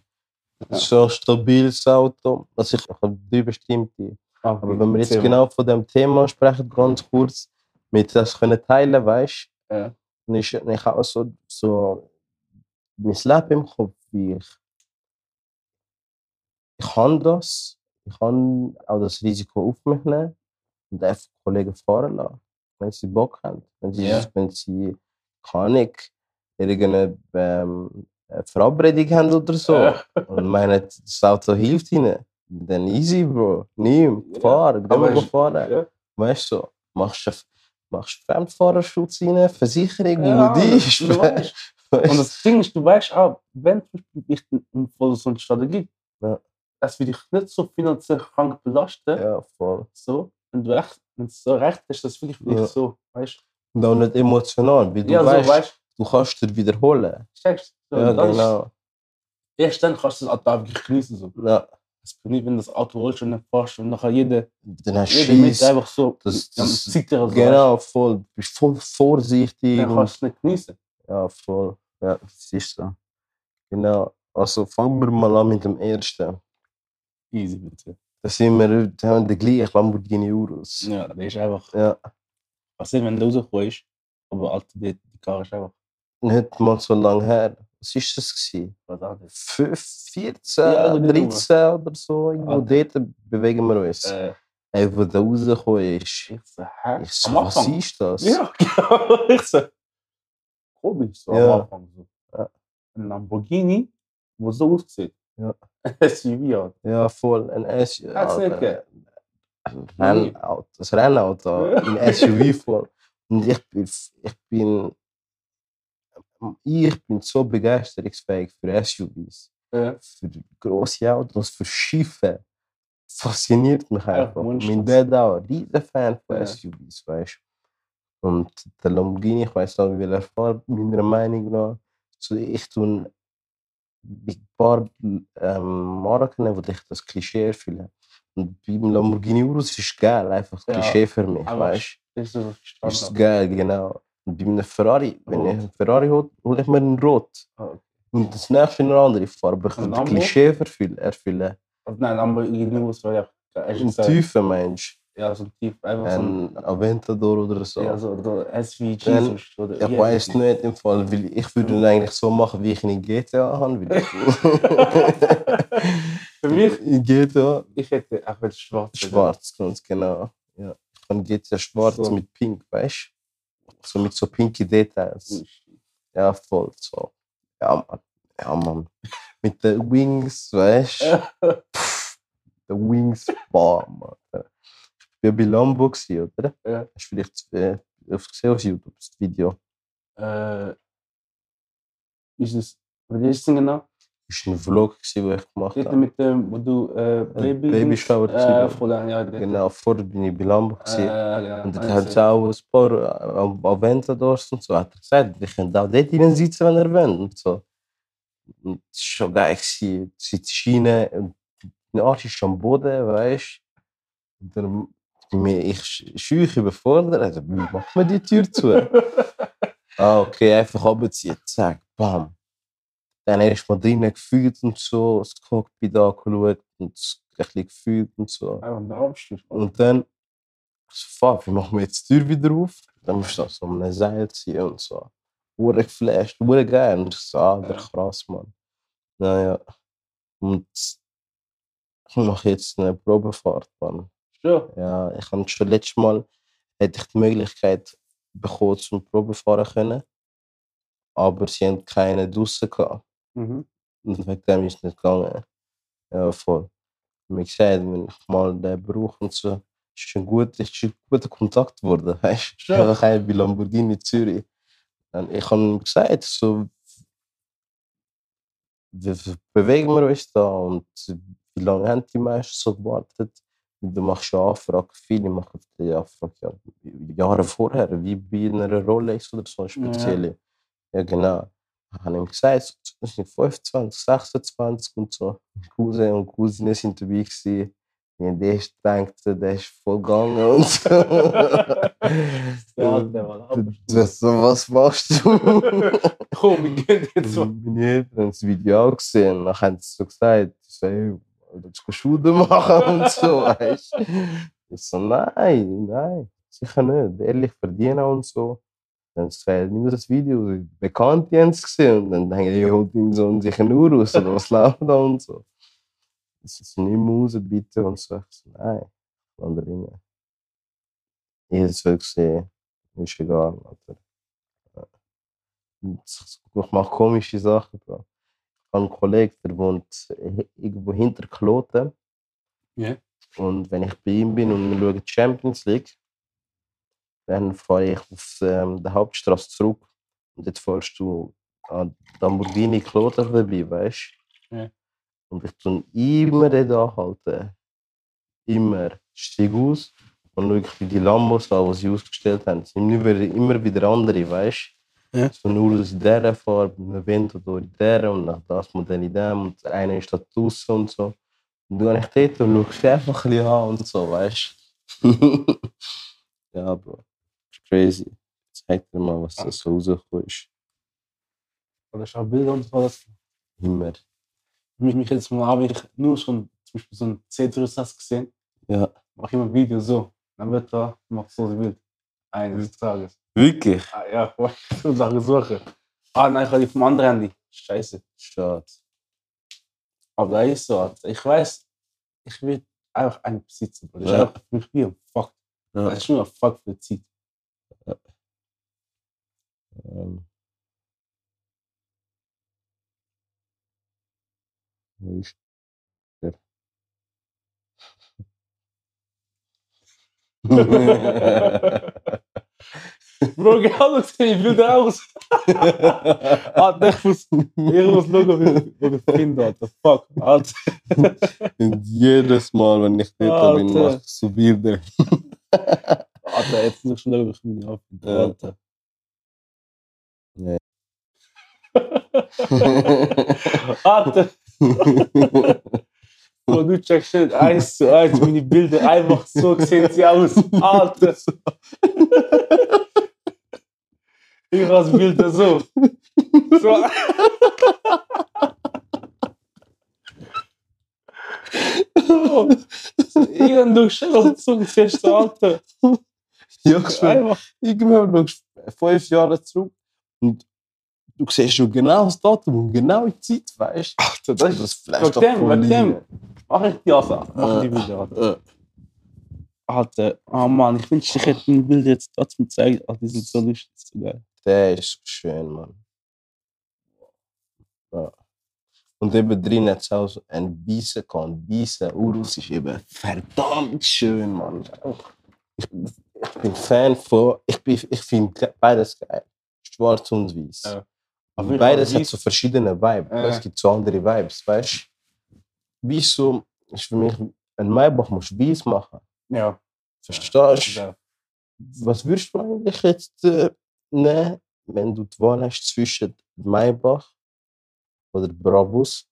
Es ist so ein stabiles Auto. Also ich habe drei bestimmte. Ah, Aber wenn wir jetzt mal. genau von dem Thema sprechen, ganz kurz, mit das können teilen, weißt Ja. du, dann ist dann ich auch so, so mein Leben im Kopf, wie ich. Ich kann das, ich kann auch das Risiko auf mich nehmen und einfach Kollegen fahren lassen, wenn sie Bock haben. Wenn sie, Ja. wenn sie keine Ahnung, irgendeine ähm, Verabredung haben oder so Ja. und meinen, das Auto hilft ihnen, dann easy, Bro. Nimm, Ja. fahr, geh mal fahren. Ja. Weißt du, machst du machst Fremdfahrerschutz rein, Versicherung, Ja. Weißt Und das Ding ist, du weißt auch, wenn ich Unfall so eine Strategie Ja. Das will dich nicht so finanziell krank belasten. Ja, voll. So, wenn du echt, wenn es so recht ist, das wirklich für Ja. so, weißt Und auch nicht emotional, weil du? du Ja, weißt, so, weißt du kannst dir wiederholen. checkst so, Ja, das ist- genau. Erst dann kannst du das Auto wirklich genießen. So. Ja, Das ist nicht, wenn du das Auto rollst und dann fährst und nachher jede, dann du jede Schiss. einfach so Das- das- Zittern. So, Genau, voll. Du bist voll vorsichtig. Dann kannst du es nicht genießen. Ja, voll. Ja, das ist so. Genau. Also fangen wir mal an mit dem ersten. Easy, bitte. Da sind wir, da haben den gleichen Lamborghini Urus. Ja, das ist einfach, Ja, was nicht, wenn du rauskommst, aber Alter, die, die Karre ist einfach nicht mal so lange her. Was war das? Gewesen? was anderes. Fünf- 14, Ja, aber nicht 13 oder so. Irgendwo Ah. dort bewegen wir uns. Äh, Ey, wo der rausgekommen ist. ich so, hä? Ich so, was ist das? Ja, genau. Ich so, komisch, so Ja. am Anfang. So. Ja. Ein Lamborghini, wo so aussieht. Ja. Ein SUV hat. Ja, voll. Ein SUV. Hat's nicht gegeben? Ein Rennauto. Das Rennauto. Ja. Ein SUV voll. Und ich bin, ich bin, ich bin so begeisterungsfähig für SUVs. Ja. Für grosse Autos, für Schiffe. Fasziniert mich Ja, einfach. Monsters. mein Dad auch. ein Riesen Fan von Ja. SUVs, weißt du. Und der Lamborghini, ich weiß nicht, wie er fährt, meiner Meinung nach. So, ich tue ein paar ähm, Marken, wo ich das Klischee erfülle. Und beim Lamborghini Urus ist es geil, einfach Ja, Klischee für mich, weißt Das ist so du? Ist geil, genau. Und bei einem Ferrari, wenn ich einen Ferrari hole, hole ich mir einen Rot. Okay. Und das nächste eine andere Farbe. Ich Ein will das? Klischee erfüllen. erfüllen. Also Nein, Lamborghini muss man ja. Ein tiefer Mensch. Ja, so ein Tief. Einfach so ein. Aventador oder so. Ja, so, SUV Dann-. Oder Ich weiß nicht im Fall, weil ich würde ihn eigentlich so machen, wie ich ihn in GTA habe. Weil Für mich, ich, in GTA ich hätte auch wenn schwarz. schwarz, ganz genau. Ja. Ich kann GTA schwarz So. mit pink, weißt du? So mit so pinky Details. Ja, voll so. Ja, Mann. Ja, Mann. mit den Wings, weißt du? The Wings Bomb, Alter. Bei Lambo, gewesen, oder? Ja. Hast du vielleicht äh, auf- gesehen auf YouTube das Video? Äh, ist es. Was ist es denn genau? Das war ein Vlog, gewesen, den ich gemacht habe. mit dem, wo du äh, Baby. Babyshower Äh, voll, ja, dort. Genau, vorher bin ich bei Lambo. Äh, gewesen. ja, Und ja, dann hat es auch ein paar äh, Aventadors und so. Hat er gesagt, wir können auch dort rein sitzen, wenn er will. Und so. Und das war schon geil. Du sitzt rein und dein Arsch ist am Boden, weißt du. Und dann bin ich schüch überfordert. Also, wie macht man die Tür zu? ah, okay, einfach runterziehen. Zack, bam. Dann erst mal drinnen gefühlt und so, das Cockpit angeschaut und das bisschen gefühlt und so. Einfach ein Abschluss. Und dann, ich so, fuck, wie machen wir jetzt die Tür wieder auf? Dann musst du so um ein Seil ziehen und so. Hure geflasht, hure geil. Und ich so, ah, der krass, Mann. Naja. Und ich mache jetzt eine Probefahrt, Mann. Schon. Ja, ich habe schon letztes Mal hätte ich die Möglichkeit bekommen zum Probefahren können. Aber sie haben keine draussen gehabt. Mhm. Und wegen dem ist es nicht gegangen. Ja, voll. Wie gesagt, wenn ich mal den brauche und so, ist ein guter, ist ein guter Kontakt geworden. Weißt? Schon. Ich habe bei Lamborghini Zürich. Und ich habe ihm gesagt, so, bewegen wir uns da und wie lange haben die meisten so gewartet? Und du machst ja Anfrage, viele machen die Anfrage ja, Jahre vorher, wie bei einer Rolex oder so eine spezielle. Ja, genau. Ich habe ihm gesagt, sind 25, 26 und so. Cousin und Cousine sind dabei gewesen. Ja, der ist gedacht, der ist voll gegangen und so. Ja, Das, was machst du? Komm, wir gehen jetzt so. Meine Eltern haben das Video auch gesehen. Dann haben so gesagt, so, willst du Schule machen und so, weißt? Ich so, nein, nein, sicher nicht. Ehrlich verdienen und so. Dann sagt nimm das Video, Bekannte haben es gesehen. Und dann denke ich, holt ihn so sich eine Uhr raus oder was läuft da und so. Das ist nicht raus, bitte. Und so, ich so nein, rein. Ich hätte es wirklich gesehen, ist egal. Und Ich mache komische Sachen, Bro. Ich habe einen Kollegen, der wohnt irgendwo hinter Kloten. Ja. Und wenn ich bei ihm bin und wir schauen die Champions League, dann fahre ich auf ähm, der Hauptstraße zurück. Und jetzt fährst du an Lamborghini Kloten vorbei, weißt du? Ja. Und ich tue immer dort anhalten. Immer. Steig aus und schaue ich die Lambos an, die sie ausgestellt haben. Es sind immer, immer wieder andere, weißt du? Ja. Aus dieser Farbe, ein Aventador in dieser und nach das Modell in dem und der eine ist da draussen und so. Und gehe ich dort und schaue sie einfach ein bisschen an und so, weißt du? ja, Bro. Ist crazy. Zeig dir mal, was da so rausgekommen ist. Oder schau Bilder und so. Immer. mich, mich jetzt mal habe ich nur schon zum Beispiel so ein C-Tourist gesehen. Ja. Mach immer ein Video so. Dann wird da, mach so ein Bild. Eines Tages. Wirklich? Ah, ja, ich so Sachen suchen. Ah, nein, ich habe die vom anderen Handy. Scheiße. Schade. Aber da ist so, ich weiß, ich will einfach einen besitzen. Bro. Das ist Ja. einfach mich wie ein Fuck. Ja. Das ist nur ein Fuck für die Zeit. Ähm. Wo ist der? Bro, genau so sehen die Bilder aus. Alter, ich muss, ich muss schauen, wie ich finde, Alter. Fuck, Alter. Und jedes Mal, wenn ich dort bin, mache ich so Bilder. Alter, jetzt ich schauen, wie ich mich auffinde. Ja. Alter. Alter, Bro, du checkst nicht eins zu eins meine Bilder. Einfach so sehen sie aus. Alter. Ich habe Bilder so. So. Oh, Irgendwo schon so fest, Alter. ja, ich du fünf Jahre zurück und du siehst schon genau das Datum und genau die Zeit, weißt du? Alter, Das ist das Flash Wegen dem, wegen dem. Mach ich die also. Mach die Bilder, Alter. Alter, oh Mann, ich wünschte, ich hätte die Bilder jetzt trotzdem gezeigt. Ach, die sind so lustig, so geil. Der ist schön, Mann. Ja. Und eben drin hat es auch so ein Kahn. Weißer Urus ist eben verdammt schön, Mann. Ich, ich bin Fan von. Ich, bin- ich finde beides geil. Schwarz und weiß. Ja. Aber beides hat so verschiedene Vibes. Ja. Es gibt so andere Vibes, weißt du? Weiß so ist für mich. Ein Maybach musst du weiß machen. Ja. Verstehst du? ja. Was würdest du eigentlich jetzt äh, nehmen, wenn du die Wahl hast zwischen Maybach oder Brabus?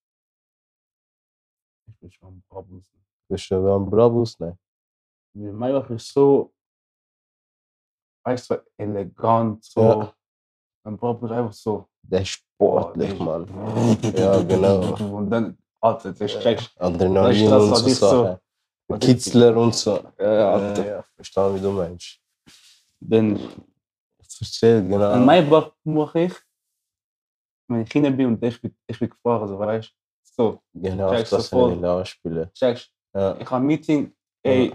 Ich bin schon am Brabus. Würdest du einen Brabus nehmen? Maybach ist so, weißt du, elegant, so. Ja. Ein Brabus ist einfach so. Der ist sportlich, oh, Mann. Ja, genau. Und dann Alter, das Adrenalin Weißt du, das und so so-. Kitzler und so. Ja, ja, Ja, Alter. ja, verstehe, wie du meinst. Ich verstehe, genau. an mein Bach mache ich, wenn ich Kinder bin und ich bin, ich bin gefahren, so weißt So, Genau, checkst das will ich anspielen. checkst Ja, Ich habe ein Meeting, ey,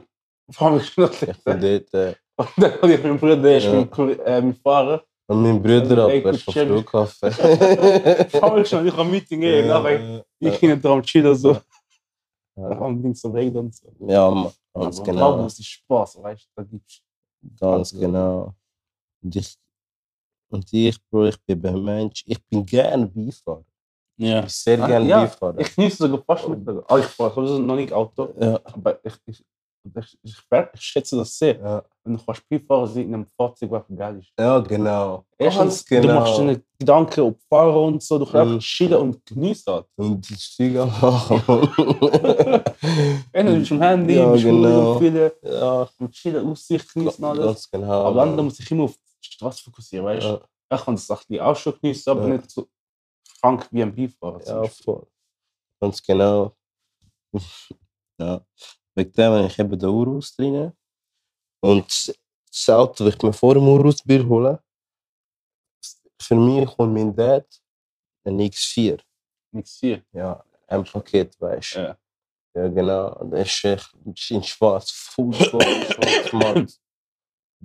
fahr mich schnell. ich bin dort. Äh, Und dann habe ich meinen Bruder, der ist Ja. Koll- äh, mein Fahrer. und mein Bruder Ey, ab, er ist vom. Flughafen. Fahr mich schnell, ich habe ein Meeting, ey, Ja, nachher ich hinten dran chillen, so. Ja. Da haben Ding so reden und so. Ja, ganz genau. Es ist Spaß, weißt du, da gibt's. Ganz Also- genau. Und ich, und ich, Bro, ich bin ein Mensch, ich bin gerne Beifahrer. Ich Ja. bin sehr Ah, gerne ja. Beifahrer. Ich genieße sogar fast mit. Ah, ich fahre sowieso noch nicht Auto, Ja, aber ich, ich, ich, ich, ich schätze das sehr. ja. Wenn du kannst Beifahrer sein in einem Fahrzeug, was geil ist. ja, genau. Erstens, Ganz du machst genau. dir Gedanken ob Fahren und so, du kannst Mhm. chillen und genießen halt. Und die Stiege machen. Wenn du bist am Handy, Ja, bist genau. genau. viele ja, und chillen, Aussicht genießen alles. ganz genau. Aber dann muss ich immer auf Straße fokussieren, weißt du? ja, Ich kann das auch schon genießen, aber Ja. nicht so krank wie ein Beifahrer. ja, voll. Ganz genau. ja. Wegen dem habe ich eben den Urus drin. Und das Auto, das ich mir vor dem Urus-Bier holen, für mich kommt mein Dad ein X4. Nichts hier. Ja, ein Paket, weißt du. Ja. Ja, genau. Und Das ist in schwarz, voll schwarz, schwarz.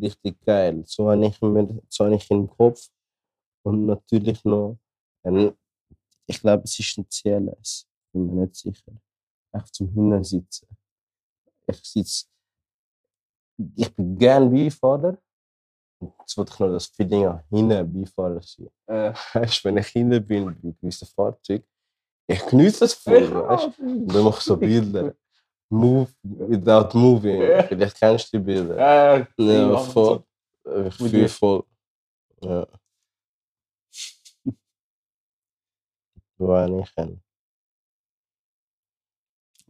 Richtig geil. So habe ich, mir, so habe ich im Kopf. Und natürlich noch, ein, ich glaube, es ist ein CLS. Bin mir nicht sicher. Echt zum Hinsitzen. Ich sitze, ich bin gern Beifahrer. Jetzt wollte ich noch das Feeling an hinten Beifahrer sein. Äh, Weißt wenn ich hinten bin bei gewissen Fahrzeugen, ich genieße das voll, weißt du? Und dann mache ich so Bilder. Move without moving. Ja. Vielleicht kennst du die Bilder. äh, Ja, ja, voll. Ich Mit fühle voll. Ja. Wo eigentlich hin?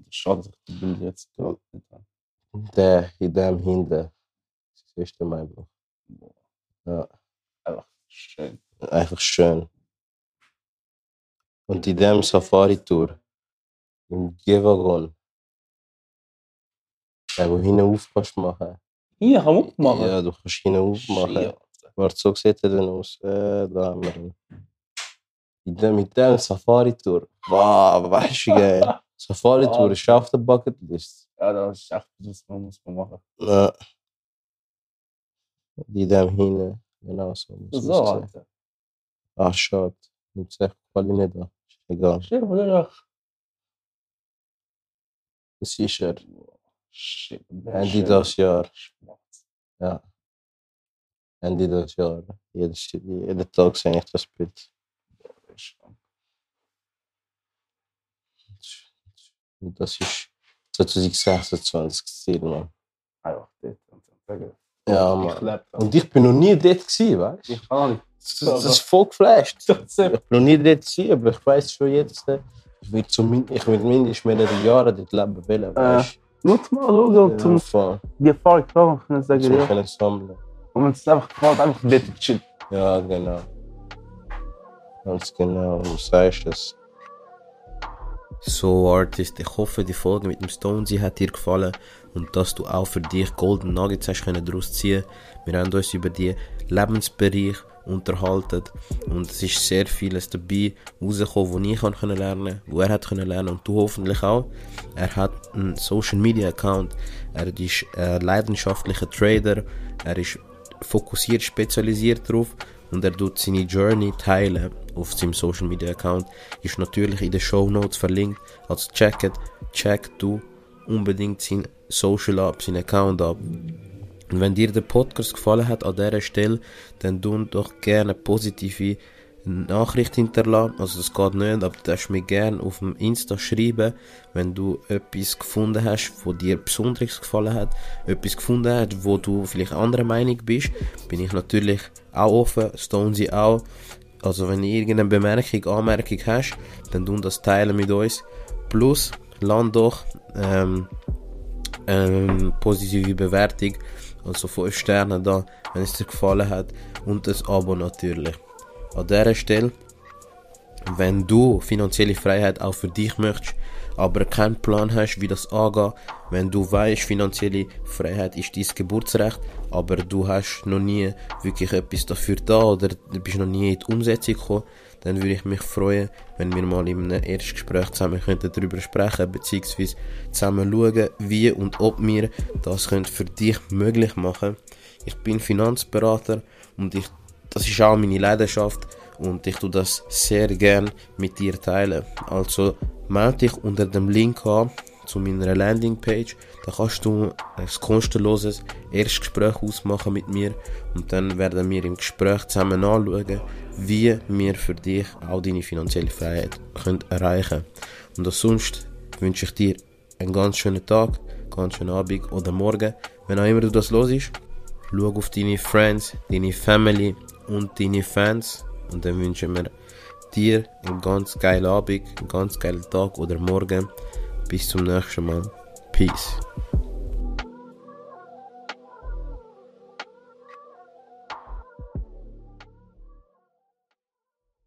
Schade, dass ich die Bilder jetzt gar nicht habe. Der in dem hinten. Das ist der Maibuch. Ja, Einfach schön. einfach schön. Und in dem Safari-Tour, im G-Wagon, machen. Hier, kann man aufmachen. Ja, du kannst hinten aufmachen. Shit. Warte, so sieht er dann aus. Äh, da haben wir ihn. In dem, mit dem Safari-Tour. Wow, weißt du, geil. Safari-Tour ist auf der Bucketlist. Ja, das ist echt, das muss man machen. Ja. In dem hinten. Genau so. muss So. Alter. Ah, schade. Nimmt sich quasi nicht an. Ist egal. Shit, oder? Das ist er. Das Jahr. Jahr. Jeden, jeden Tag sehe ich das Bild. Der ist schön. Und das ist 2026 Ziel, Mann. Einfach dort. Ja, Mann. Und ich bin noch nie dort gewesen, weißt du? Ich kann nicht. Das, ist voll geflasht. Ich bin noch nie dort gewesen, aber ich weiß schon jetzt, äh, ich will, will mindestens mehrere Jahre dort leben wollen, weißt mal schauen, du? Die Erfahrung klar können sagen, Zum ja. können sammeln. Und wenn es einfach gefällt, einfach dort chillen. Ja, genau. Ganz genau, du sagst es. So Artist, ich hoffe die Folge mit dem Stonesy hat dir gefallen und dass du auch für dich Golden Nuggets hast können daraus ziehen. Wir haben uns über die Lebensbereich unterhalten und es ist sehr vieles dabei rausgekommen, wo ich können lernen, wo er hat können lernen und du hoffentlich auch. Er hat einen Social Media Account, er ist ein leidenschaftlicher Trader, er ist fokussiert, spezialisiert drauf und er tut seine Journey teilen auf seinem Social Media Account. Ist natürlich in den Show Notes verlinkt. Also checket, check du unbedingt sein Social ab, seinen Account ab. Und wenn dir der Podcast gefallen hat an dieser Stelle, dann tu doch gerne positive Nachricht hinterlassen. Also das geht nicht, aber du darfst mir gerne auf dem Insta schreiben, wenn du etwas gefunden hast, wo dir besonders gefallen hat, etwas gefunden hast, wo du vielleicht anderer Meinung bist, bin ich natürlich auch offen, Stonesy auch. Also wenn du irgendeine Bemerkung, Anmerkung hast, dann tun das teilen mit uns. Plus, land doch ähm, ähm, positive Bewertung, also 5 Sterne da, wenn es dir gefallen hat und das Abo natürlich. An dieser Stelle, wenn du finanzielle Freiheit auch für dich möchtest, aber keinen Plan hast, wie das angeht, wenn du weißt, finanzielle Freiheit ist dein Geburtsrecht, aber du hast noch nie wirklich etwas dafür da oder du bist noch nie in die Umsetzung gekommen, dann würde ich mich freuen, wenn wir mal in einem Erstgespräch zusammen könnten darüber sprechen, beziehungsweise zusammen schauen, wie und ob wir das können für dich möglich machen Ich bin Finanzberater und ich, das ist auch meine Leidenschaft und ich tue das sehr gern mit dir teilen. Also melde dich unter dem Link an zu meiner Landingpage. Da kannst du ein kostenloses Erstgespräch ausmachen mit mir und dann werden wir im Gespräch zusammen anschauen, wie wir für dich auch deine finanzielle Freiheit können erreichen Und sonst wünsche ich dir einen ganz schönen Tag, ganz schönen Abend oder Morgen, wenn auch immer du das los ist. Schau auf deine Friends, deine Family und deine Fans und dann wünschen wir dir einen ganz geilen Abend, einen ganz geilen Tag oder Morgen. Bis zum nächsten Mal. Peace.